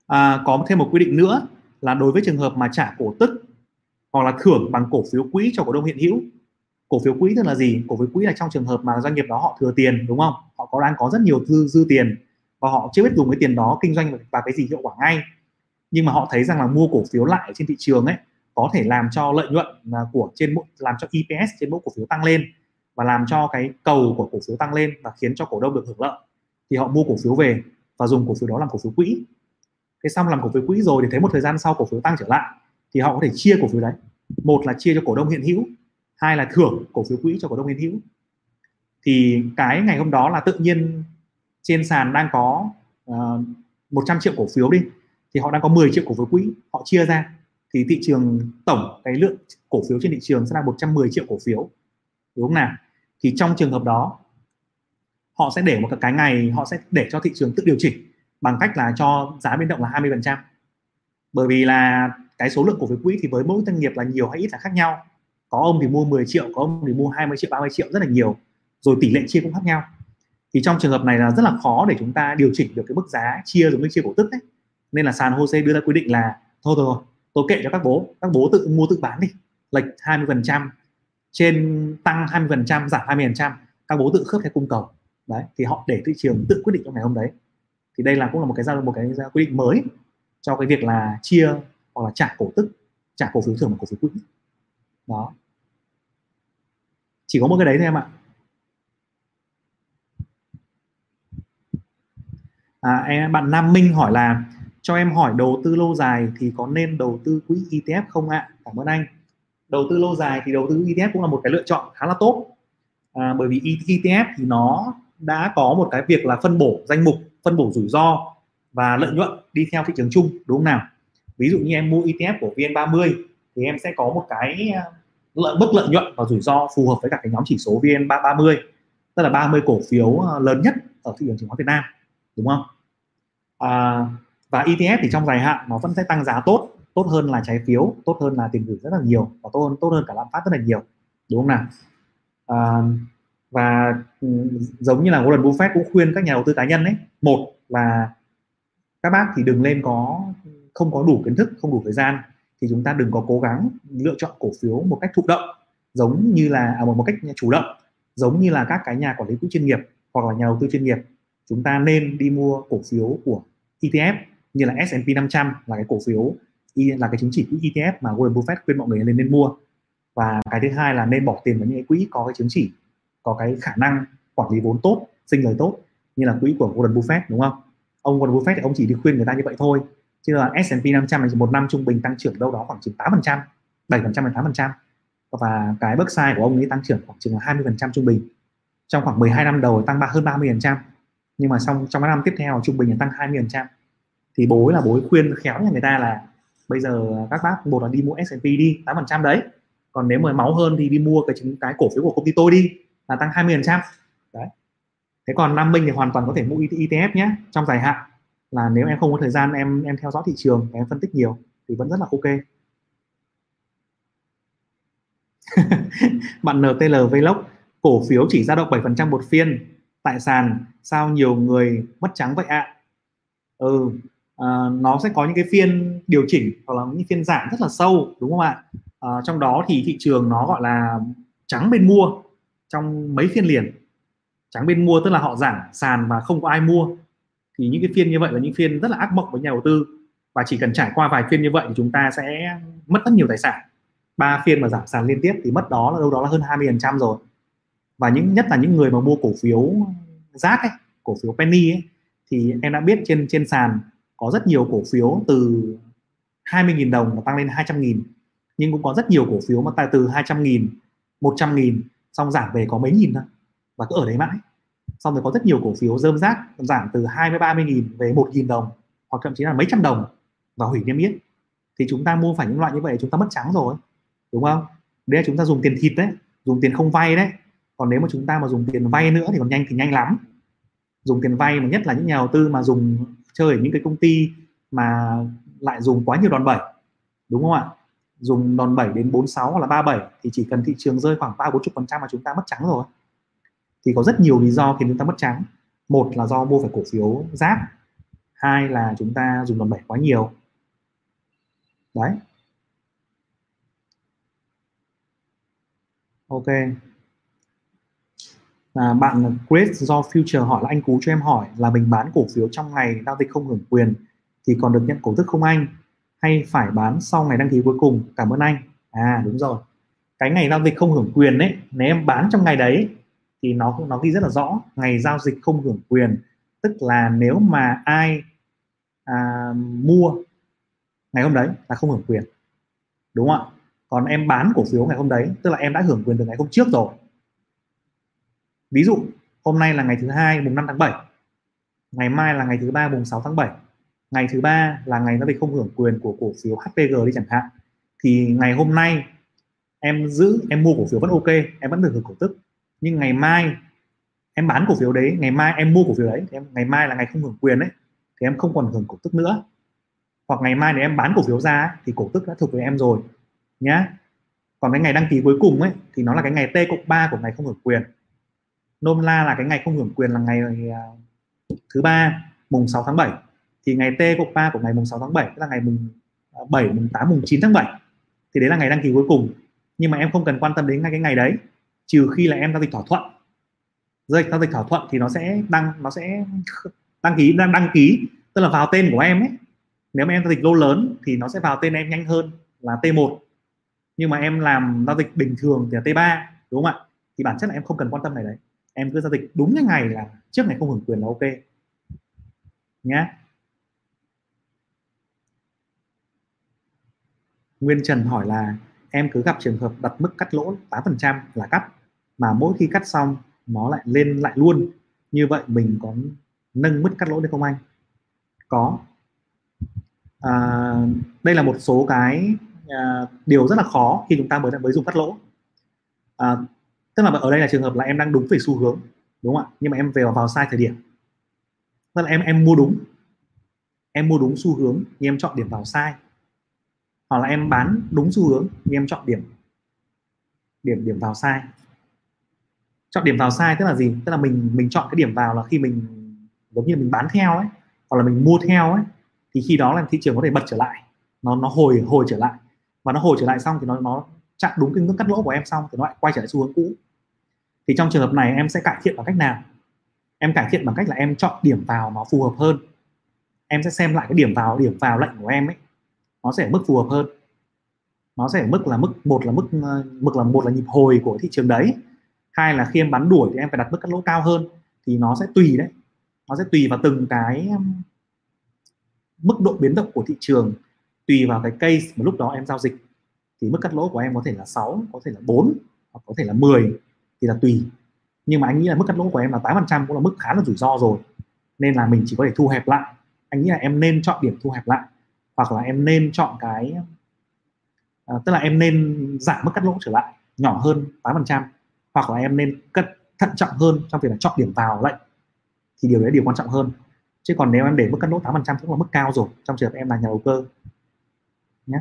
À, có thêm một quy định nữa là đối với trường hợp mà trả cổ tức hoặc là thưởng bằng cổ phiếu quỹ cho cổ đông hiện hữu. Cổ phiếu quỹ tức là gì? Cổ phiếu quỹ là trong trường hợp mà doanh nghiệp đó họ thừa tiền đúng không? Họ có đang có rất nhiều dư dư tiền và họ chưa biết dùng cái tiền đó kinh doanh và cái gì hiệu quả ngay nhưng mà họ thấy rằng là mua cổ phiếu lại trên thị trường ấy có thể làm cho lợi nhuận của trên mỗi làm cho EPS trên mỗi cổ phiếu tăng lên và làm cho cái cầu của cổ phiếu tăng lên và khiến cho cổ đông được hưởng lợi thì họ mua cổ phiếu về và dùng cổ phiếu đó làm cổ phiếu quỹ thế xong làm cổ phiếu quỹ rồi thì thấy một thời gian sau cổ phiếu tăng trở lại thì họ có thể chia cổ phiếu đấy một là chia cho cổ đông hiện hữu hai là thưởng cổ phiếu quỹ cho cổ đông hiện hữu thì cái ngày hôm đó là tự nhiên trên sàn đang có ờ, uh, 100 triệu cổ phiếu đi thì họ đang có 10 triệu cổ phiếu quỹ họ chia ra thì thị trường tổng cái lượng cổ phiếu trên thị trường sẽ là 110 triệu cổ phiếu đúng không nào? Thì trong trường hợp đó họ sẽ để một cái ngày họ sẽ để cho thị trường tự điều chỉnh bằng cách là cho giá biến động là 20% bởi vì là cái số lượng cổ phiếu quỹ thì với mỗi doanh nghiệp là nhiều hay ít là khác nhau. Có ông thì mua 10 triệu có ông thì mua 20 triệu 30 triệu rất là nhiều. Rồi tỷ lệ chia cũng khác nhau thì trong trường hợp này là rất là khó để chúng ta điều chỉnh được cái mức giá chia giống như chia cổ tức ấy. Nên là sàn HOSE đưa ra quy định là, thôi rồi tôi kệ cho các bố các bố tự mua, tự bán đi, lệch 20% trên tăng 20% giảm 20% các bố tự khớp theo cung cầu. Đấy, thì họ để thị trường tự quyết định trong ngày hôm đấy. Thì đây là cũng là một cái ra một cái quy định mới cho cái việc là chia hoặc là trả cổ tức, trả cổ phiếu thưởng và cổ phiếu quỹ. Đó. Chỉ có một cái đấy thôi em ạ. À, em bạn Nam Minh hỏi là cho em hỏi đầu tư lâu dài thì có nên đầu tư quỹ ETF không ạ? Cảm ơn anh. Đầu tư lâu dài thì đầu tư ETF cũng là một cái lựa chọn khá là tốt. À, bởi vì ETF thì nó đã có một cái việc là phân bổ danh mục phân bổ rủi ro và lợi nhuận đi theo thị trường chung đúng không nào? Ví dụ như em mua ETF của VN30 thì em sẽ có một cái ờ, lợi mức lợi nhuận và rủi ro phù hợp với cả cái nhóm chỉ số vn330 tức là 30 cổ phiếu ờ, lớn nhất ở thị trường chứng khoán Việt Nam đúng không? À, và ETF thì trong dài hạn nó vẫn sẽ tăng giá tốt tốt hơn là trái phiếu tốt hơn là tiền gửi rất là nhiều và tốt hơn tốt hơn cả lạm phát rất là nhiều đúng không nào? À, và ừ, giống như là Warren Buffett cũng khuyên các nhà đầu tư cá nhân ấy một là các bác thì đừng lên có không có đủ kiến thức không đủ thời gian thì chúng ta đừng có cố gắng lựa chọn cổ phiếu một cách thụ động giống như là à, một cách chủ động giống như là các cái nhà quản lý quỹ chuyên nghiệp hoặc là nhà đầu tư chuyên nghiệp chúng ta nên đi mua cổ phiếu của ETF như là S&P 500 là cái cổ phiếu e, là cái chứng chỉ quỹ ETF mà Warren Buffett khuyên mọi người nên nên mua. Và cái thứ hai là nên bỏ tiền vào những cái quỹ có cái chứng chỉ, có cái khả năng quản lý vốn tốt, sinh lời tốt, như là quỹ của Warren Buffett, đúng không? Ông Warren Buffett thì ông chỉ đi khuyên người ta như vậy thôi. Chứ là S&P 500 thì một năm trung bình tăng trưởng đâu đó khoảng chừng 8% 7% đến 8% và cái bước sai của ông ấy tăng trưởng khoảng chừng là 20% trung bình. Trong khoảng 12 năm đầu tăng ba, hơn 30% nhưng mà xong, trong các năm tiếp theo, trung bình là tăng 20 phần trăm. Thì bố là bố khuyên khéo nhà người ta là bây giờ các bác, một là đi mua S&P đi 8 phần trăm đấy. Còn nếu mà máu hơn thì đi mua cái chứng, cái cổ phiếu của công ty tôi đi, là tăng 20 phần trăm. Đấy. Thế còn Nam Minh thì hoàn toàn có thể mua ETF nhé trong dài hạn. Là nếu em không có thời gian, em em theo dõi thị trường, em phân tích nhiều, thì vẫn rất là ok. Bạn NTL Vlog, cổ phiếu chỉ dao động 7% một phiên tại sàn sao nhiều người mất trắng vậy ạ? À? ừ à, nó sẽ có những cái phiên điều chỉnh hoặc là những phiên giảm rất là sâu đúng không ạ? À, trong đó thì thị trường nó gọi là trắng bên mua trong mấy phiên liền. Trắng bên mua tức là họ giảm sàn và không có ai mua. Thì những cái phiên như vậy là những phiên rất là ác mộng với nhà đầu tư. Và chỉ cần trải qua vài phiên như vậy thì chúng ta sẽ mất rất nhiều tài sản. Ba phiên mà giảm sàn liên tiếp thì mất đó là đâu đó là hơn 20 phần trăm rồi và những, nhất là những người mà mua cổ phiếu rác ấy, cổ phiếu penny ấy, thì em đã biết trên trên sàn có rất nhiều cổ phiếu từ 20.000 đồng mà tăng lên 200.000 nhưng cũng có rất nhiều cổ phiếu mà tại từ 200.000 100.000 xong giảm về có mấy nghìn thôi. Và cứ ở đấy mãi. Xong rồi có rất nhiều cổ phiếu dơm rác, giảm từ 20 30 nghìn về 1 nghìn đồng, hoặc thậm chí là mấy trăm đồng. Và hủy niêm yết. Thì chúng ta mua phải những loại như vậy, chúng ta mất trắng rồi, đúng không? Đấy là chúng ta dùng tiền thịt đấy, dùng tiền không vay đấy còn nếu mà chúng ta mà dùng tiền vay nữa thì còn nhanh, thì nhanh lắm. Dùng tiền vay mà nhất là những nhà đầu tư mà dùng chơi ở những cái công ty mà lại dùng quá nhiều đòn bẩy, đúng không ạ? Dùng đòn bẩy đến 46 hoặc là 37 thì chỉ cần thị trường rơi khoảng 3 40 phần trăm mà chúng ta mất trắng rồi. Thì có rất nhiều lý do khiến chúng ta mất trắng. Một là do mua phải cổ phiếu giáp. Hai là chúng ta dùng đòn bẩy quá nhiều. Đấy. Ok à, bạn Chris do Future hỏi là anh Cú cho em hỏi là mình bán cổ phiếu trong ngày giao dịch không hưởng quyền thì còn được nhận cổ tức không anh? Hay phải bán sau ngày đăng ký cuối cùng? Cảm ơn anh. À đúng rồi. Cái ngày giao dịch không hưởng quyền đấy nếu em bán trong ngày đấy thì nó nó ghi rất là rõ. Ngày giao dịch không hưởng quyền tức là nếu mà ai à, mua ngày hôm đấy là không hưởng quyền. Đúng không ạ? Còn em bán cổ phiếu ngày hôm đấy tức là em đã hưởng quyền từ ngày hôm trước rồi ví dụ, hôm nay là ngày thứ hai, mùng 5 tháng 7 ngày mai là ngày thứ ba, mùng 6 tháng 7 ngày thứ ba là ngày giao dịch không hưởng quyền của cổ phiếu HPG đi chẳng hạn. Thì ngày hôm nay em giữ, em mua cổ phiếu vẫn ok, em vẫn được hưởng cổ tức. Nhưng ngày mai em bán cổ phiếu đấy, ngày mai em mua cổ phiếu đấy, thì em, ngày mai là ngày không hưởng quyền đấy thì em không còn hưởng cổ tức nữa. Hoặc ngày mai nếu em bán cổ phiếu ra thì cổ tức đã thuộc về em rồi, nhá. Còn cái ngày đăng ký cuối cùng ấy, thì nó là cái ngày T cộng 3 của ngày không hưởng quyền nôm la là cái ngày không hưởng quyền là ngày à, thứ ba, mùng 6 tháng 7 thì ngày T cộng 3 của ngày mùng 6 tháng 7 tức là ngày mùng à, 7 mùng 8 mùng 9 tháng 7 thì đấy là ngày đăng ký cuối cùng. Nhưng mà em không cần quan tâm đến ngay cái ngày đấy, trừ khi là em giao dịch thỏa thuận. Giao dịch giao dịch thỏa thuận thì nó sẽ đăng, nó sẽ đăng ký, đăng đăng ký, tức là vào tên của em ấy. Nếu mà em giao dịch lô lớn thì nó sẽ vào tên em nhanh hơn là T1 nhưng mà em làm giao dịch bình thường thì là T3 đúng không ạ? Thì bản chất là em không cần quan tâm này đấy em cứ giao dịch đúng cái ngày là trước ngày không hưởng quyền là ok. Nhé Nguyên Trần hỏi là em cứ gặp trường hợp đặt mức cắt lỗ 8% là cắt mà mỗi khi cắt xong nó lại lên lại luôn. Như vậy mình có nâng mức cắt lỗ được không anh? Có. À, đây là một số cái à, điều rất là khó khi chúng ta mới mới dùng cắt lỗ. À, tức là ở đây là trường hợp là em đang đúng về xu hướng, đúng không ạ? Nhưng mà em về vào sai thời điểm. Tức là em em mua đúng. Em mua đúng xu hướng, nhưng em chọn điểm vào sai. Hoặc là em bán đúng xu hướng, nhưng em chọn điểm điểm điểm vào sai. Chọn điểm vào sai tức là gì? Tức là mình mình chọn cái điểm vào là khi mình, giống như mình bán theo ấy, hoặc là mình mua theo ấy, thì khi đó là thị trường có thể bật trở lại. Nó nó hồi hồi trở lại. Và nó hồi trở lại xong thì nó nó chặn đúng cái mức cắt lỗ của em xong thì nó lại quay trở lại xu hướng cũ thì trong trường hợp này em sẽ cải thiện bằng cách nào? Em cải thiện bằng cách là em chọn điểm vào nó phù hợp hơn. Em sẽ xem lại cái điểm vào điểm vào lệnh của em ấy, nó sẽ ở mức phù hợp hơn. Nó sẽ ở mức là mức một là mức ờ, mức là một là nhịp hồi của thị trường đấy. Hai là khi em bắn đuổi thì em phải đặt mức cắt lỗ cao hơn, thì nó sẽ tùy đấy. Nó sẽ tùy vào từng cái mức độ biến động của thị trường, tùy vào cái case mà lúc đó em giao dịch. Thì mức cắt lỗ của em có thể là 6 có thể là 4 hoặc có thể là 10 thì là tùy. Nhưng mà anh nghĩ là mức cắt lỗ của em là 8% cũng là mức khá là rủi ro rồi. Nên là mình chỉ có thể thu hẹp lại. Anh nghĩ là em nên chọn điểm thu hẹp lại. Hoặc là em nên chọn cái à, tức là em nên giảm mức cắt lỗ trở lại nhỏ hơn 8% hoặc là em nên cất thận trọng hơn trong việc là chọn điểm vào lệnh thì điều đấy là điều quan trọng hơn. Chứ còn nếu em để mức cắt lỗ 8% cũng là mức cao rồi trong trường hợp em là nhà đầu cơ nhé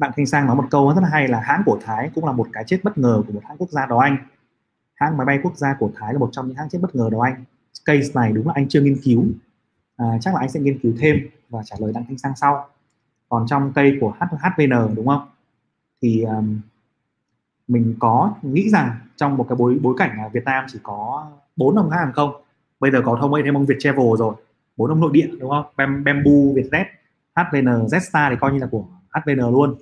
bạn Thanh Sang nói một câu rất là hay là hãng của Thái cũng là một cái chết bất ngờ của một hãng quốc gia đó Anh. Hãng máy bay quốc gia của Thái là một trong những hãng chết bất ngờ đó Anh. Case này đúng là anh chưa nghiên cứu. À, chắc là anh sẽ nghiên cứu thêm và trả lời đặng thanh sang sau. Còn trong cây của HVN đúng không? Thì um, mình có nghĩ rằng trong một cái bối bối cảnh là Việt Nam chỉ có bốn ông hãng hàng không. Bây giờ có thông ấy thêm ông Viettravel rồi bốn ông nội địa đúng không? Bam, Bamboo Vietjet HVN Jetstar thì coi như là của HVN luôn.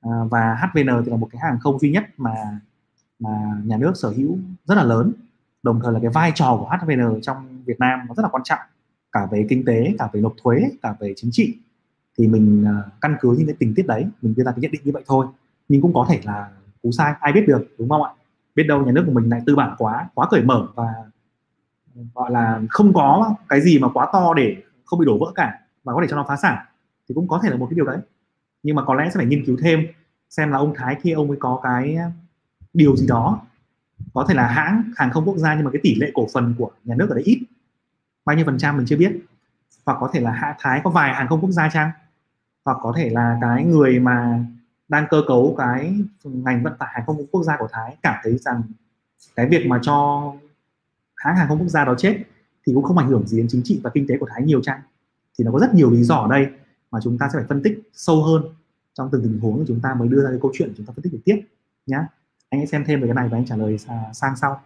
À, và HVN thì là một cái hàng không duy nhất mà mà nhà nước sở hữu rất là lớn. Đồng thời là cái vai trò của HVN trong Việt Nam nó rất là quan trọng cả về kinh tế cả về nộp thuế cả về chính trị. Thì mình uh, căn cứ những cái tình tiết đấy mình đưa ra cái nhận định như vậy thôi. Nhưng cũng có thể là cú sai ai biết được đúng không ạ? Biết đâu nhà nước của mình lại tư bản quá quá cởi mở và gọi là không có cái gì mà quá to để không bị đổ vỡ cả và có thể cho nó phá sản. Thì cũng có thể là một cái điều đấy nhưng mà có lẽ sẽ phải nghiên cứu thêm xem là ông Thái kia ông ấy có cái điều gì đó. Có thể là hãng, hàng không quốc gia nhưng mà cái tỷ lệ cổ phần của nhà nước ở đấy ít. Bao nhiêu phần trăm mình chưa biết. Hoặc có thể là hạ thái có vài hàng không quốc gia chăng? Hoặc có thể là cái người mà đang cơ cấu cái ngành vận tải hàng không quốc gia của thái cảm thấy rằng cái việc mà cho hãng hàng không quốc gia đó chết thì cũng không ảnh hưởng gì đến chính trị và kinh tế của thái nhiều chăng? Thì nó có rất nhiều lý do ở đây mà chúng ta sẽ phải phân tích sâu hơn trong từng tình huống thì chúng ta mới đưa ra cái câu chuyện chúng ta phân tích được tiếp nhá. Anh hãy xem thêm về cái này và anh trả lời à, sang sau.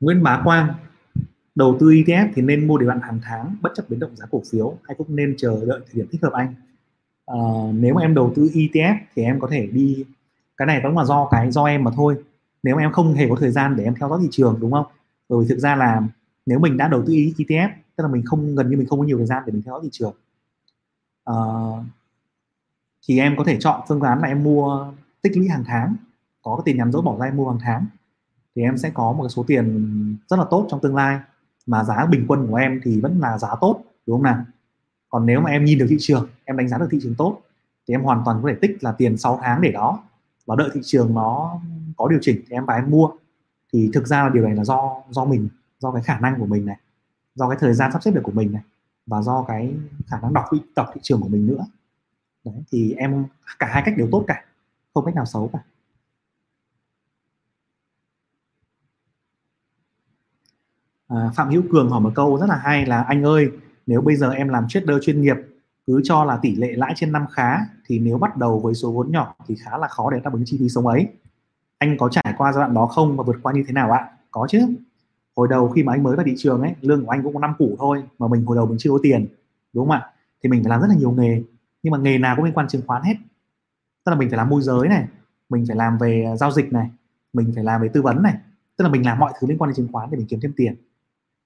Nguyễn Bá Quang đầu tư ETF thì nên mua đều đặn hàng tháng bất chấp biến động giá cổ phiếu hay cũng nên chờ đợi thời điểm thích hợp anh? À, nếu mà em đầu tư ETF thì em có thể đi cái này vẫn là do cái do em mà thôi. Nếu mà em không hề có thời gian để em theo dõi thị trường đúng không? Bởi vì thực ra là nếu mình đã đầu tư ETF tức là mình không gần như mình không có nhiều thời gian để mình theo dõi thị trường. Uh, thì em có thể chọn phương án là em mua tích lũy hàng tháng có cái tiền nhắn dấu bỏ ra em mua hàng tháng. Thì em sẽ có một cái số tiền rất là tốt trong tương lai mà giá bình quân của em thì vẫn là giá tốt đúng không nào? Còn nếu mà em nhìn được thị trường em đánh giá được thị trường tốt thì em hoàn toàn có thể tích là tiền 6 tháng để đó và đợi thị trường nó có điều chỉnh thì em và em mua. Thì thực ra là điều này là do do mình do cái khả năng của mình này do cái thời gian sắp xếp được của mình này và do cái khả năng đọc đọc thị trường của mình nữa. Đấy thì em cả hai cách đều tốt cả không cách nào xấu cả. À, phạm hữu cường hỏi một câu rất là hay là anh ơi nếu bây giờ em làm trader chuyên nghiệp cứ cho là tỷ lệ lãi trên năm khá thì nếu bắt đầu với số vốn nhỏ thì khá là khó để đáp ứng chi phí sống ấy. Anh có trải qua giai đoạn đó không và vượt qua như thế nào ạ? Có chứ hồi đầu khi mà anh mới vào thị trường ấy, lương của anh cũng có năm củ thôi, mà mình hồi đầu mình chưa có tiền, đúng không ạ? Thì mình phải làm rất là nhiều nghề, nhưng mà nghề nào cũng liên quan chứng khoán hết. Tức là mình phải làm môi giới này, mình phải làm về giao dịch này, mình phải làm về tư vấn này. Tức là mình làm mọi thứ liên quan đến chứng khoán để mình kiếm thêm tiền.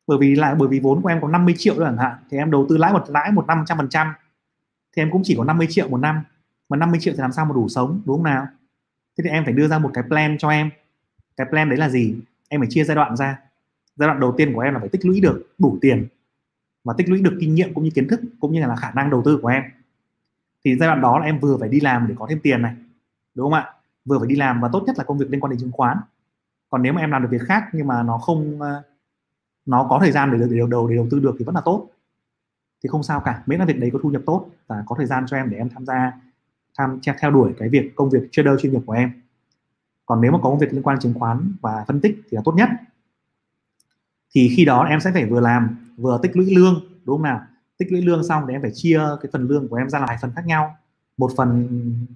Bởi vì lại bởi vì vốn của em có 50 triệu chẳng hạn, thì em đầu tư lãi một lãi một năm trăm phần trăm. Thì em cũng chỉ có 50 triệu một năm, mà 50 triệu thì làm sao mà đủ sống, đúng không nào? Thế thì em phải đưa ra một cái plan cho em. Cái plan đấy là gì? Em phải chia giai đoạn ra giai đoạn đầu tiên của em là phải tích lũy được đủ tiền và tích lũy được kinh nghiệm cũng như kiến thức cũng như là khả năng đầu tư của em. Thì giai đoạn đó là em vừa phải đi làm để có thêm tiền này, đúng không ạ? Vừa phải đi làm và tốt nhất là công việc liên quan đến chứng khoán. Còn nếu mà em làm được việc khác nhưng mà nó không ờ, nó có thời gian để để đầu để đầu tư được thì vẫn là tốt. Thì không sao cả, miễn là việc đấy có thu nhập tốt và có thời gian cho em để em tham gia, tham theo đuổi cái việc, công việc trader chuyên nghiệp của em. Còn nếu mà có công việc liên quan đến chứng khoán và phân tích thì là tốt nhất thì khi đó em sẽ phải vừa làm, vừa tích lũy lương, đúng không nào? Tích lũy lương xong thì em phải chia cái phần lương của em ra vài phần khác nhau. Một phần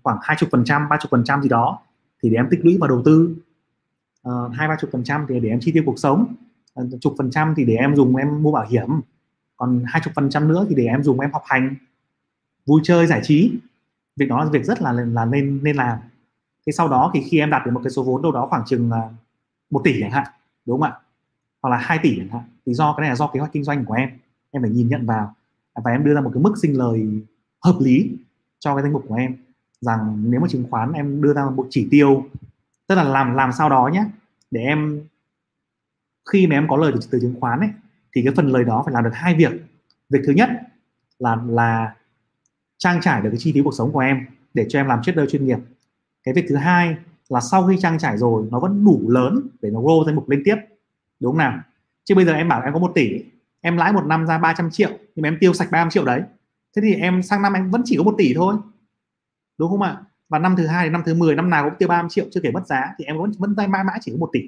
khoảng hai chục phần trăm, ba chục phần trăm gì đó thì để em tích lũy vào đầu tư. Ờ, hai, ba chục phần trăm thì để em chi tiêu cuộc sống. Ờ, chục phần trăm thì để em dùng em mua bảo hiểm. Còn hai chục phần trăm nữa thì để em dùng em học hành, vui chơi, giải trí. Việc đó là việc rất là là nên nên làm. Thế sau đó thì khi em đạt được một cái số vốn đâu đó khoảng chừng ờ, một tỷ chẳng hạn, đúng không ạ? Hoặc là 2 tỷ chẳng hạn. Thì do cái này là do kế hoạch kinh doanh của em. Em phải nhìn nhận vào và em đưa ra một cái mức sinh lời hợp lý cho cái danh mục của em. Rằng nếu mà chứng khoán em đưa ra một chỉ tiêu tức là làm làm sao đó nhé để em khi mà em có lời từ, từ chứng khoán ấy thì cái phần lời đó phải làm được hai việc. Việc thứ nhất là là trang trải được cái chi phí cuộc sống của em để cho em làm trader chuyên nghiệp. Cái việc thứ hai là sau khi trang trải rồi nó vẫn đủ lớn để nó grow danh mục lên tiếp đúng không nào. Chứ bây giờ em bảo em có một tỷ, em lãi một năm ra 300 triệu, nhưng mà em tiêu sạch 300 triệu đấy. Thế thì em sang năm em vẫn chỉ có một tỷ thôi. Đúng không ạ? Và năm thứ hai đến năm thứ 10 năm nào cũng tiêu 30 triệu, chưa kể mất giá, thì em vẫn vẫn mãi mãi chỉ có một tỷ.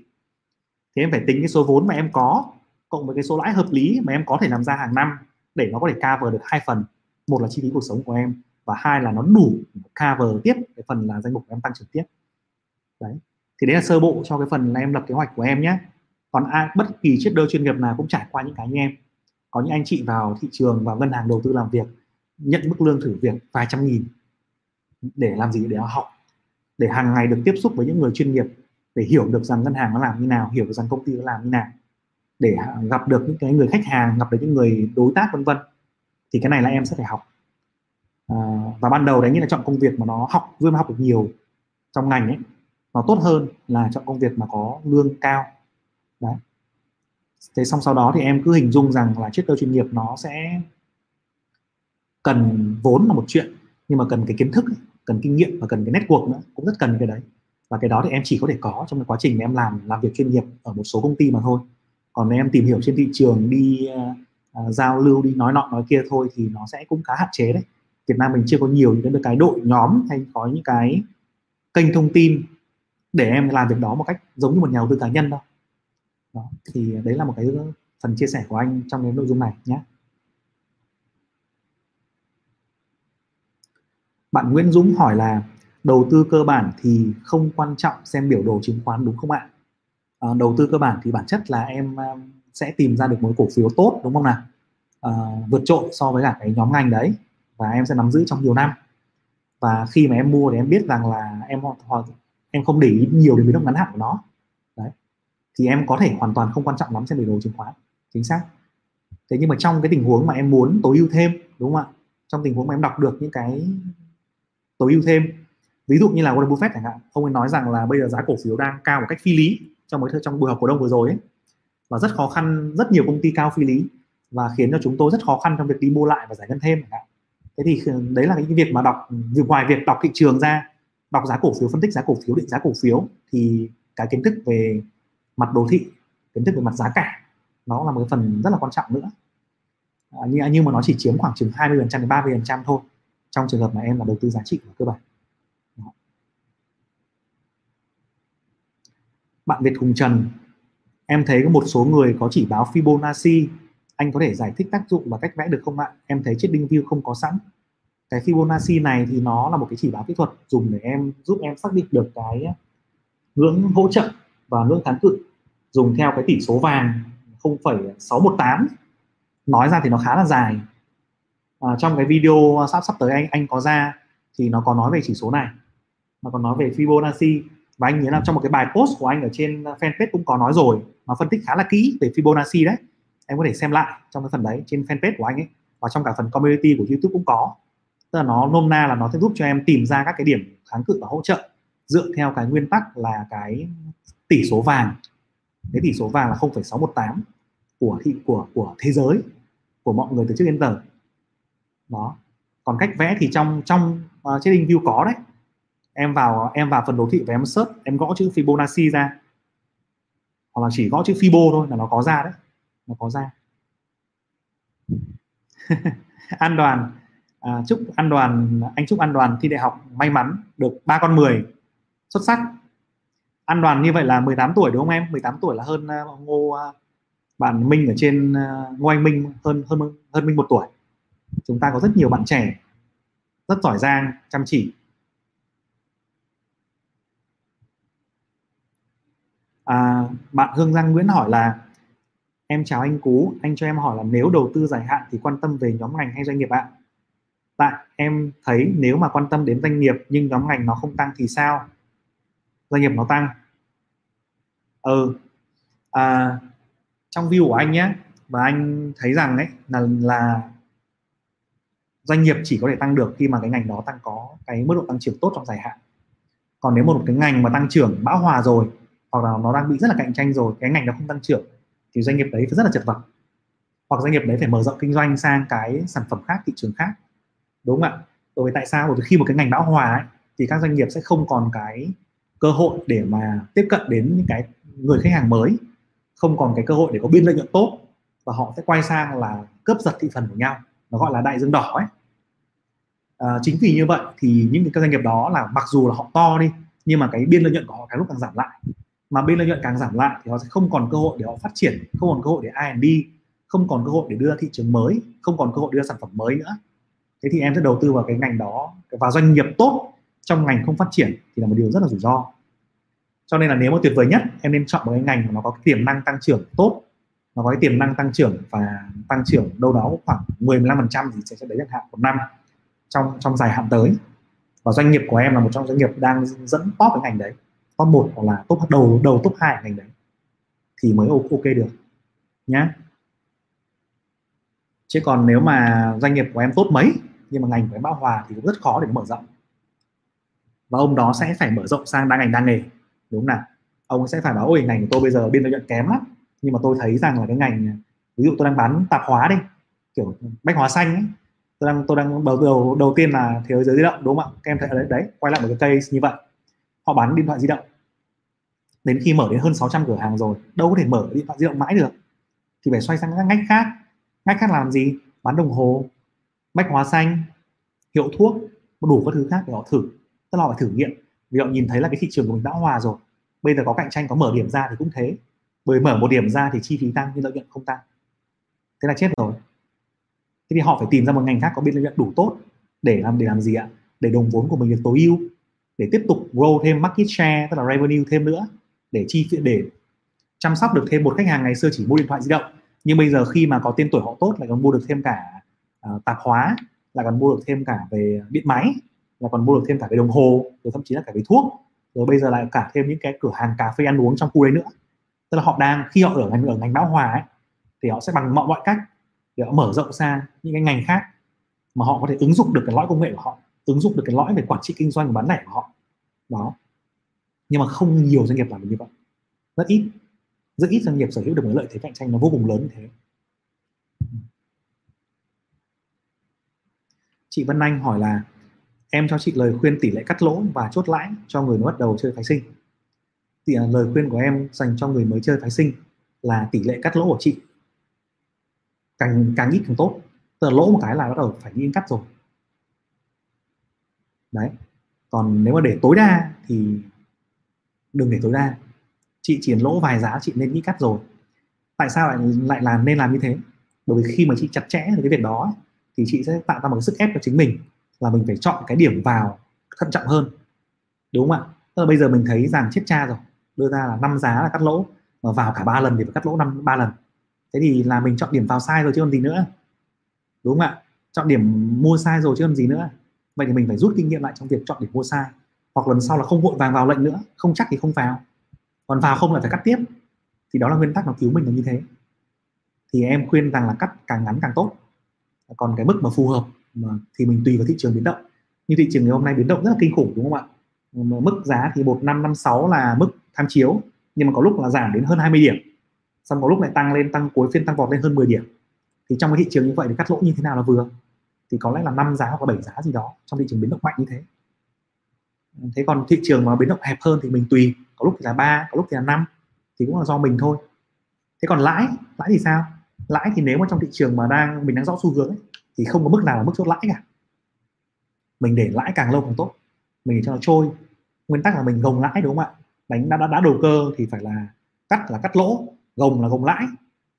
Thì em phải tính cái số vốn mà em có, cộng với cái số lãi hợp lý mà em có thể làm ra hàng năm, để nó có thể cover được hai phần. Một là chi phí cuộc sống của em, và hai là nó đủ cover tiếp cái phần là danh mục của em tăng trưởng tiếp. Đấy. Thì đấy là sơ bộ cho cái phần là em lập kế hoạch của em nhé còn ai bất kỳ trader chuyên nghiệp nào cũng trải qua những cái như em. Có những anh chị vào thị trường vào ngân hàng đầu tư làm việc nhận mức lương thử việc vài trăm nghìn để làm gì? Để học. Để hàng ngày được tiếp xúc với những người chuyên nghiệp để hiểu được rằng ngân hàng nó làm như nào hiểu được rằng công ty nó làm như nào. Để à, gặp được những cái người khách hàng gặp được những người đối tác vân vân. Thì cái này là em sẽ phải học. À, và ban đầu đấy như là chọn công việc mà nó học vừa học được nhiều trong ngành ấy nó tốt hơn là chọn công việc mà có lương cao đấy. Thế xong sau đó thì em cứ hình dung rằng là trader chuyên nghiệp nó sẽ cần vốn là một chuyện nhưng mà cần cái kiến thức cần kinh nghiệm và cần cái network nữa cũng rất cần cái đấy. Và cái đó thì em chỉ có thể có trong cái quá trình em làm làm việc chuyên nghiệp ở một số công ty mà thôi. Còn nếu em tìm hiểu trên thị trường đi uh, giao lưu đi nói nọ nói kia thôi thì nó sẽ cũng khá hạn chế đấy. Việt Nam mình chưa có nhiều những cái đội nhóm hay có những cái kênh thông tin để em làm việc đó một cách giống như một nhà đầu tư cá nhân đâu đó thì đấy là một cái phần chia sẻ của anh trong cái nội dung này nhé. Bạn Nguyễn Dũng hỏi là đầu tư cơ bản thì không quan trọng xem biểu đồ chứng khoán đúng không ạ? À, đầu tư cơ bản thì bản chất là em ờ, sẽ tìm ra được một cổ phiếu tốt đúng không nào? À, vượt trội so với cả cái nhóm ngành đấy và em sẽ nắm giữ trong nhiều năm. Và khi mà em mua thì em biết rằng là em em không để ý nhiều đến biến động ngắn hạn của nó thì em có thể hoàn toàn không quan trọng lắm xem biểu đồ chứng khoán, chính xác. Thế nhưng mà trong cái tình huống mà em muốn tối ưu thêm, đúng không ạ? Trong tình huống mà em đọc được những cái tối ưu thêm, ví dụ như là Warren Buffett chẳng hạn, ông ấy nói rằng là bây giờ giá cổ phiếu đang cao một cách phi lý trong mấy trong buổi họp cổ đông vừa rồi ấy, và rất khó khăn, rất nhiều công ty cao phi lý và khiến cho chúng tôi rất khó khăn trong việc đi mua lại và giải ngân thêm chẳng hạn. Thế thì đấy là cái việc mà đọc ngoài việc đọc thị trường ra, đọc giá cổ phiếu, phân tích giá cổ phiếu, định giá cổ phiếu, thì cái kiến thức về mặt đồ thị kiến thức về mặt giá cả. Nó là một cái phần rất là quan trọng nữa. À, nhưng, nhưng mà nó chỉ chiếm khoảng chừng 20 phần trăm đến 30 phần trăm thôi trong trường hợp mà em là đầu tư giá trị của cơ bản. Đó. bạn Việt Hùng Trần em thấy có một số người có chỉ báo Fibonacci anh có thể giải thích tác dụng và cách vẽ được không ạ? Em thấy trên đinh view không có sẵn. Cái Fibonacci này thì nó là một cái chỉ báo kỹ thuật dùng để em giúp em xác định được cái ngưỡng hỗ trợ và ngưỡng kháng cự dùng theo cái tỷ số vàng 0,618 nói ra thì nó khá là dài. À, trong cái video sắp sắp tới anh anh có ra thì nó có nói về chỉ số này nó còn nói về Fibonacci. Và anh nhớ là trong một cái bài post của anh ở trên fanpage cũng có nói rồi nó phân tích khá là kỹ về Fibonacci đấy. Em có thể xem lại trong cái phần đấy trên fanpage của anh ấy và trong cả phần community của YouTube cũng có. Tức là nó nôm na là nó sẽ giúp cho em tìm ra các cái điểm kháng cự và hỗ trợ dựa theo cái nguyên tắc là cái tỷ số vàng. Cái tỷ số vàng là 0,618 của thị của của thế giới của mọi người từ trước đến giờ. Đó. Còn cách vẽ thì trong trong uh, trading view có đấy. Em vào em vào phần đồ thị và em search em gõ chữ Fibonacci ra. Hoặc là chỉ gõ chữ Fibo thôi là nó có ra đấy. Nó có ra. An đoàn à, chúc an đoàn anh chúc an đoàn thi đại học may mắn được ba con 10 xuất sắc an đoàn như vậy là 18 tuổi đúng không em? 18 tuổi là hơn uh, ngô uh, bạn Minh ở trên uh, ngô anh Minh hơn hơn hơn Minh một tuổi. Chúng ta có rất nhiều bạn trẻ rất giỏi giang chăm chỉ. À, bạn Hương Giang Nguyễn hỏi là em chào anh Cú anh cho em hỏi là nếu đầu tư dài hạn thì quan tâm về nhóm ngành hay doanh nghiệp ạ? Tại em thấy nếu mà quan tâm đến doanh nghiệp nhưng nhóm ngành nó không tăng thì sao? Doanh nghiệp nó tăng. Ừ. À, trong view của anh nhé và anh thấy rằng ấy là là doanh nghiệp chỉ có thể tăng được khi mà cái ngành đó tăng có cái mức độ tăng trưởng tốt trong dài hạn. Còn nếu một cái ngành mà tăng trưởng bão hòa rồi hoặc là nó đang bị rất là cạnh tranh rồi cái ngành đó không tăng trưởng thì doanh nghiệp đấy phải rất là chật vật. Hoặc doanh nghiệp đấy phải mở rộng kinh doanh sang cái sản phẩm khác thị trường khác. Đúng không ạ? Bởi vì tại sao? Bởi vì khi một cái ngành bão hòa ấy, thì các doanh nghiệp sẽ không còn cái cơ hội để mà tiếp cận đến những cái người khách hàng mới. Không còn cái cơ hội để có biên lợi nhuận tốt. Và họ sẽ quay sang là cướp giật thị phần của nhau. Nó gọi là đại dương đỏ ấy. À, chính vì như vậy thì những cái doanh nghiệp đó là mặc dù là họ to đi nhưng mà cái biên lợi nhuận của họ càng lúc càng giảm lại. Mà biên lợi nhuận càng giảm lại thì họ sẽ không còn cơ hội để họ phát triển không còn cơ hội để R&D không còn cơ hội để đưa ra thị trường mới không còn cơ hội đưa ra sản phẩm mới nữa. Thế thì em sẽ đầu tư vào cái ngành đó và doanh nghiệp tốt trong ngành không phát triển thì là một điều rất là rủi ro. Cho nên là nếu mà tuyệt vời nhất em nên chọn một cái ngành mà nó có cái tiềm năng tăng trưởng tốt nó có cái tiềm năng tăng trưởng và tăng trưởng đâu đó khoảng 10 15% thì sẽ, sẽ đấy chẳng hạn một năm trong trong dài hạn tới. Và doanh nghiệp của em là một trong doanh nghiệp đang dẫn top cái ngành đấy top một hoặc là top đầu đầu top hai ngành đấy thì mới ok được nhá. Chứ còn nếu mà doanh nghiệp của em tốt mấy nhưng mà ngành của em bão hòa thì cũng rất khó để mở rộng và ông đó sẽ phải mở rộng sang đa ngành, đa nghề. Đúng không nào? Ông sẽ phải bảo ôi ngành của tôi bây giờ, biên lợi nhuận kém lắm. Nhưng mà tôi thấy rằng là cái ngành, ví dụ tôi đang bán tạp hóa đi, kiểu bách hóa xanh ấy, tôi đang tôi đang đầu đầu đầu tiên là thế giới di động, đúng không ạ? Các em thấy ở đấy đấy, quay lại một cái case như vậy. Họ bán điện thoại di động. Đến khi mở đến hơn 600 cửa hàng rồi, đâu có thể mở điện thoại di động mãi được. Thì phải xoay sang các ngách khác. Ngách khác làm gì? Bán đồng hồ, bách hóa xanh, hiệu thuốc, đủ các thứ khác để họ thử tức là họ phải thử nghiệm. Vì họ nhìn thấy là cái thị trường của mình đã hòa rồi. Bây giờ có cạnh tranh có mở điểm ra thì cũng thế. Bởi mở một điểm ra thì chi phí tăng nhưng lợi nhuận không tăng. Thế là chết rồi. Thế thì họ phải tìm ra một ngành khác có biên lợi nhuận đủ tốt để làm để làm gì ạ? Để đồng vốn của mình được tối ưu để tiếp tục grow thêm market share tức là revenue thêm nữa để chi phí để chăm sóc được thêm một khách hàng. Ngày xưa chỉ mua điện thoại di động nhưng bây giờ khi mà có tên tuổi họ tốt lại còn mua được thêm cả uh, tạp hóa lại còn mua được thêm cả về điện máy là còn mua được thêm cả cái đồng hồ rồi thậm chí là cả cái thuốc. Rồi bây giờ lại cả thêm những cái cửa hàng cà phê ăn uống trong khu đấy nữa. Tức là họ đang khi họ ở ngành ở ngành bão hòa ấy, thì họ sẽ bằng mọi mọi cách để họ mở rộng sang những cái ngành khác mà họ có thể ứng dụng được cái lõi công nghệ của họ ứng dụng được cái lõi về quản trị kinh doanh và bán lẻ của họ. Đó. Nhưng mà không nhiều doanh nghiệp làm được như vậy. Rất ít. Rất ít doanh nghiệp sở hữu được cái lợi thế cạnh tranh nó vô cùng lớn như thế. Chị Vân Anh hỏi là em cho chị lời khuyên tỷ lệ cắt lỗ và chốt lãi cho người mới bắt đầu chơi phái sinh. Thì à, lời khuyên của em dành cho người mới chơi phái sinh là tỷ lệ cắt lỗ của chị. Càng càng ít càng tốt, tức là lỗ một cái là bắt đầu phải nghĩ cắt rồi. Đấy. Còn nếu mà để tối đa thì đừng để tối đa. Chị chỉ lỗ vài giá chị nên nghĩ cắt rồi. Tại sao lại lại làm nên làm như thế? Bởi vì khi mà chị chặt chẽ về cái việc đó thì chị sẽ tạo ra một cái sức ép cho chính mình là mình phải chọn cái điểm vào thận trọng hơn, đúng không ạ? Tức là bây giờ mình thấy rằng chết cha rồi, đưa ra là năm giá là cắt lỗ, mà vào cả ba lần thì phải cắt lỗ năm, ba lần. Thế thì là mình chọn điểm vào sai rồi chứ còn gì nữa, đúng không ạ? Chọn điểm mua sai rồi chứ còn gì nữa. Vậy thì mình phải rút kinh nghiệm lại trong việc chọn điểm mua sai, hoặc lần sau là không vội vàng vào lệnh nữa, không chắc thì không vào. Còn vào không là phải cắt tiếp. Thì đó là nguyên tắc nó cứu mình là như thế. Thì em khuyên rằng là cắt càng ngắn càng tốt. Còn cái mức mà phù hợp mà thì mình tùy vào thị trường biến động. Như thị trường ngày hôm nay biến động rất là kinh khủng đúng không ạ? Mức giá thì một năm năm sáu là mức tham chiếu nhưng mà có lúc là giảm đến hơn 20 điểm. Xong có lúc lại tăng lên tăng cuối phiên tăng vọt lên hơn 10 điểm. Thì trong cái thị trường như vậy thì cắt lỗ như thế nào là vừa? Thì có lẽ là năm giá hoặc là bảy giá gì đó trong thị trường biến động mạnh như thế. Thế còn thị trường mà biến động hẹp hơn thì mình tùy. Có lúc thì là ba có lúc thì là năm. Thì cũng là do mình thôi. Thế còn lãi? Lãi thì sao? Lãi thì nếu mà trong thị trường mà đang mình đang rõ xu hướng ấy, thì không có mức nào là mức chốt lãi cả. Mình để lãi càng lâu càng tốt. Mình để cho nó trôi. Nguyên tắc là mình gồng lãi đúng không ạ? Đánh đã, đã, đã đầu cơ thì phải là cắt là cắt lỗ gồng là gồng lãi.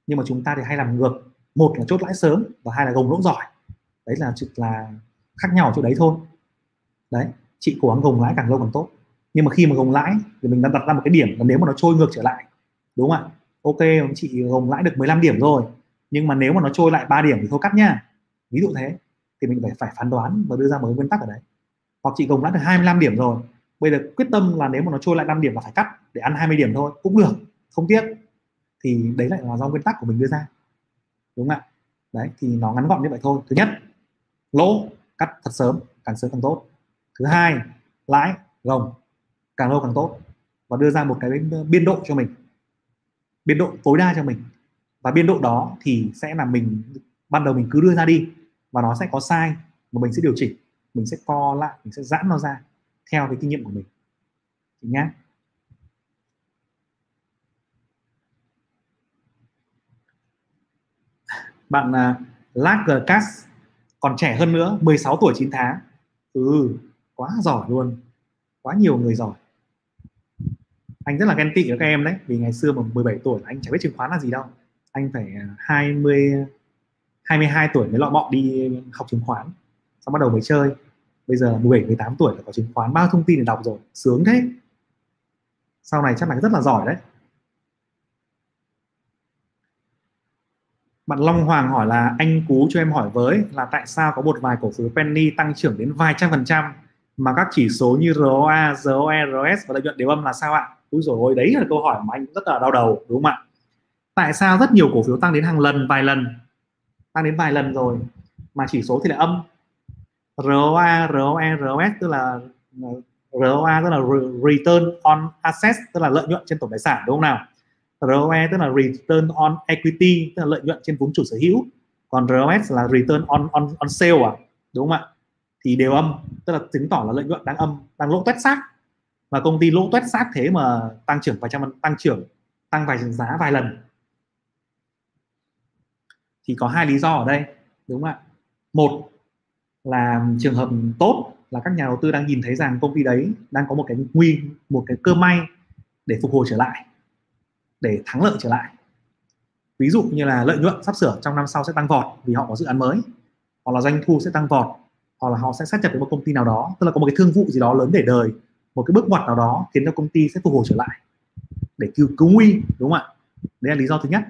Nhưng mà chúng ta thì hay làm ngược. Một là chốt lãi sớm và hai là gồng lỗ giỏi. Đấy là là khác nhau chỗ đấy thôi. Đấy chị cố gắng gồng lãi càng lâu càng tốt. Nhưng mà khi mà gồng lãi thì mình đã đặt ra một cái điểm là nếu mà nó trôi ngược trở lại đúng không ạ? Ok chị gồng lãi được 15 điểm rồi. Nhưng mà nếu mà nó trôi lại 3 điểm thì thôi cắt nha ví dụ thế, thì mình phải phải phán đoán và đưa ra một cái nguyên tắc ở đấy. Hoặc chị gồng lãi được 25 điểm rồi. Bây giờ quyết tâm là nếu mà nó trôi lại 5 điểm là phải cắt, để ăn 20 điểm thôi, cũng được, không tiếc. Thì đấy lại là do nguyên tắc của mình đưa ra. Đúng không ạ? Đấy, thì nó ngắn gọn như vậy thôi. Thứ nhất, lỗ, cắt thật sớm, càng sớm càng tốt. Thứ hai, lãi, gồng, càng lâu càng tốt. Và đưa ra một cái biên độ cho mình. Biên độ tối đa cho mình. Và biên độ đó thì sẽ là mình, ban đầu mình cứ đưa ra đi và nó sẽ có sai mà mình sẽ điều chỉnh mình sẽ co lại mình sẽ giãn nó ra theo cái kinh nghiệm của mình. Nhé bạn uh, Lagercast còn trẻ hơn nữa 16 tuổi 9 tháng. Ừ quá giỏi luôn. Quá nhiều người giỏi. Anh rất là ghen tị với các em đấy vì ngày xưa mà 17 tuổi anh chẳng biết chứng khoán là gì đâu. Anh phải à, 20 22 tuổi mới lọ bọ đi học chứng khoán xong bắt đầu mới chơi bây giờ 17 18 tuổi là có chứng khoán bao thông tin để đọc rồi sướng thế sau này chắc là rất là giỏi đấy bạn Long Hoàng hỏi là anh Cú cho em hỏi với là tại sao có một vài cổ phiếu penny tăng trưởng đến vài trăm phần trăm mà các chỉ số như ROA, ROE, ROS và lợi nhuận đều âm là sao ạ? Úi rồi ôi đấy là câu hỏi mà anh rất là đau đầu đúng không ạ? Tại sao rất nhiều cổ phiếu tăng đến hàng lần, vài lần, tăng đến vài lần rồi mà chỉ số thì lại âm? ROA, ROE, ROS tức là ờ, ROA tức là return on assets tức là lợi nhuận trên tổng tài sản đúng không nào? ROE tức là return on equity tức là lợi nhuận trên vốn chủ sở hữu còn ROS là return on on on sale à đúng không ạ thì đều âm tức là chứng tỏ là lợi nhuận đang âm đang lỗ tuét xác và công ty lỗ tuét xác thế mà tăng trưởng vài trăm tăng trưởng tăng vài giá vài lần thì có hai lý do ở đây, đúng không ạ? Một là trường hợp tốt là các nhà đầu tư đang nhìn thấy rằng công ty đấy đang có một cái nguy, một cái cơ may để phục hồi trở lại, để thắng lợi trở lại. Ví dụ như là lợi nhuận sắp sửa trong năm sau sẽ tăng vọt vì họ có dự án mới, hoặc là doanh thu sẽ tăng vọt, hoặc là họ sẽ sát nhập với một công ty nào đó, tức là có một cái thương vụ gì đó lớn để đời, một cái bước ngoặt nào đó khiến cho công ty sẽ phục hồi trở lại để cứu cứu nguy, đúng không ạ? Đấy là lý do thứ nhất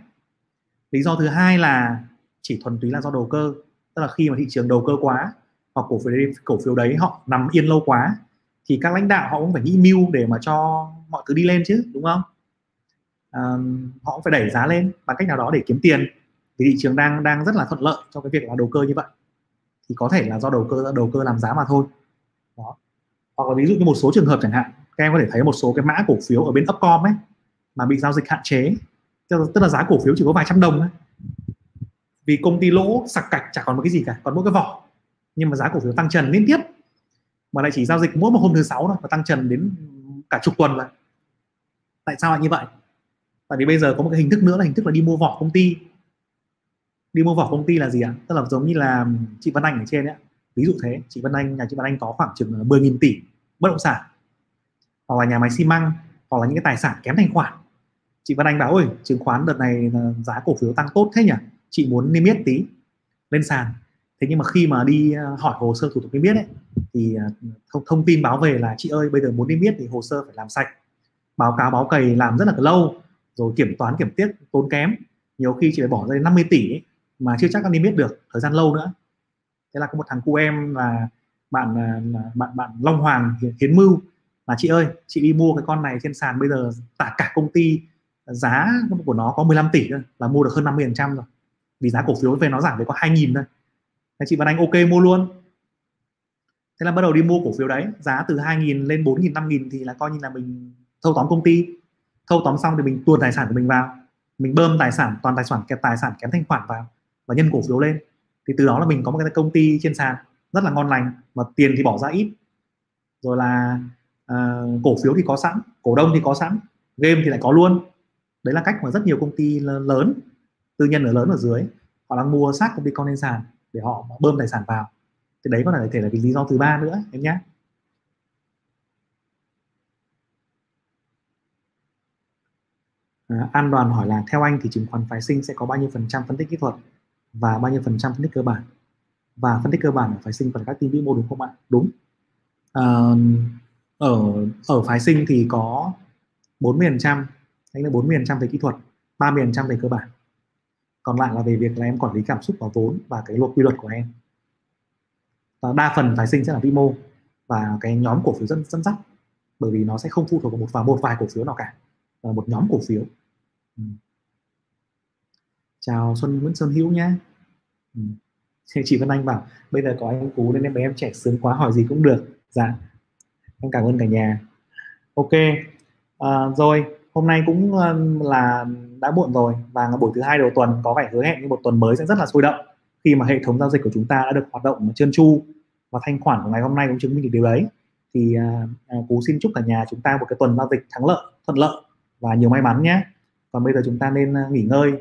lý do thứ hai là chỉ thuần túy là do đầu cơ. Tức là khi mà thị trường đầu cơ quá hoặc cổ phiếu đấy, cổ phiếu đấy họ nằm yên lâu quá thì các lãnh đạo họ cũng phải nghĩ mưu để mà cho mọi thứ đi lên chứ đúng không? Uh, họ phải đẩy giá lên bằng cách nào đó để kiếm tiền. Vì thị trường đang đang rất là thuận lợi cho cái việc là đầu cơ như vậy. Thì có thể là do đầu cơ đầu cơ làm giá mà thôi. Đó. Hoặc là ví dụ như một số trường hợp chẳng hạn các em có thể thấy một số cái mã cổ phiếu ở bên upcom ấy mà bị giao dịch hạn chế tức là giá cổ phiếu chỉ có vài trăm đồng thôi. Vì công ty lỗ sặc cạch chả còn một cái gì cả, còn mỗi cái vỏ. Nhưng mà giá cổ phiếu tăng trần liên tiếp. Mà lại chỉ giao dịch mỗi một hôm thứ sáu thôi, và tăng trần đến cả chục tuần rồi. Tại sao lại như vậy? Tại vì bây giờ có một cái hình thức nữa là hình thức là đi mua vỏ công ty. Đi mua vỏ công ty là gì ạ? Tức là giống như là chị Văn Anh ở trên ấy ví dụ thế, chị Văn Anh, nhà chị Văn Anh có khoảng chừng 10.000 tỷ bất động sản. Hoặc là nhà máy xi măng, hoặc là những cái tài sản kém thanh khoản chị Văn Anh bảo ơi chứng khoán đợt này giá cổ phiếu tăng tốt thế nhỉ? Chị muốn niêm yết tí lên sàn. Thế nhưng mà khi mà đi ờ, hỏi hồ sơ thủ tục niêm yết ấy thì ờ, thông, thông tin báo về là chị ơi bây giờ muốn niêm yết thì hồ sơ phải làm sạch. Báo cáo báo cày làm rất là lâu rồi kiểm toán kiểm tiết tốn kém. Nhiều khi chị phải bỏ ra 50 tỷ ấy, mà chưa chắc anh yết được thời gian lâu nữa. Thế là có một thằng cu em là bạn ờ, bạn bạn Long Hoàng Hiến Mưu là chị ơi chị đi mua cái con này trên sàn bây giờ tả cả công ty giá của nó có 15 tỷ thôi là mua được hơn 50 phần trăm rồi. Vì giá cổ phiếu về nó giảm về có 2.000 thôi. Thế chị Văn Anh ok mua luôn. Thế là bắt đầu đi mua cổ phiếu đấy giá từ 2.000 lên 4.000 5.000 thì là coi như là mình thâu tóm công ty. Thâu tóm xong thì mình tuồn tài sản của mình vào. Mình bơm tài sản toàn tài sản kẹp tài sản kém thanh khoản vào và nhân cổ phiếu lên. Thì từ đó là mình có một cái công ty trên sàn rất là ngon lành mà tiền thì bỏ ra ít. Rồi là uh, cổ phiếu thì có sẵn cổ đông thì có sẵn game thì lại có luôn đấy là cách mà rất nhiều công ty lớn tư nhân ở lớn ở dưới họ đang mua sát công ty con lên sàn để họ bơm tài sản vào thì đấy có thể là cái lý do thứ ba nữa em nhé À, An Đoàn hỏi là theo anh thì chứng khoán phái sinh sẽ có bao nhiêu phần trăm phân tích kỹ thuật và bao nhiêu phần trăm phân tích cơ bản và phân tích cơ bản ở phái sinh và các team vĩ mô đúng không ạ? Đúng. À, ở ở phái sinh thì có 40 phần trăm anh là 40 miền trăm về kỹ thuật 30 miền trăm về cơ bản. Còn lại là về việc là em quản lý cảm xúc và vốn và cái luật quy luật của em. Và đa phần phái sinh sẽ là vĩ mô và cái nhóm cổ phiếu dẫn dẫn dắt bởi vì nó sẽ không phụ thuộc vào một vào một vài cổ phiếu nào cả là một nhóm cổ phiếu. Ừ. chào Xuân Nguyễn Xuân Hữu nhé ừ. chị Vân Anh bảo bây giờ có anh Cú nên em bé em trẻ sướng quá hỏi gì cũng được. Dạ. Em cảm ơn cả nhà. Ok. À, rồi hôm nay cũng ờ, là đã muộn rồi và buổi thứ hai đầu tuần có vẻ hứa hẹn như một tuần mới sẽ rất là sôi động khi mà hệ thống giao dịch của chúng ta đã được hoạt động trơn tru và thanh khoản của ngày hôm nay cũng chứng minh được điều đấy. Thì à, cú xin chúc cả nhà chúng ta một cái tuần giao dịch thắng lợi thuận lợi và nhiều may mắn nhé. Còn bây giờ chúng ta nên nghỉ ngơi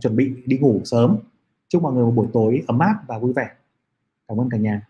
chuẩn bị đi ngủ sớm. Chúc mọi người một buổi tối ấm áp và vui vẻ. Cảm ơn cả nhà.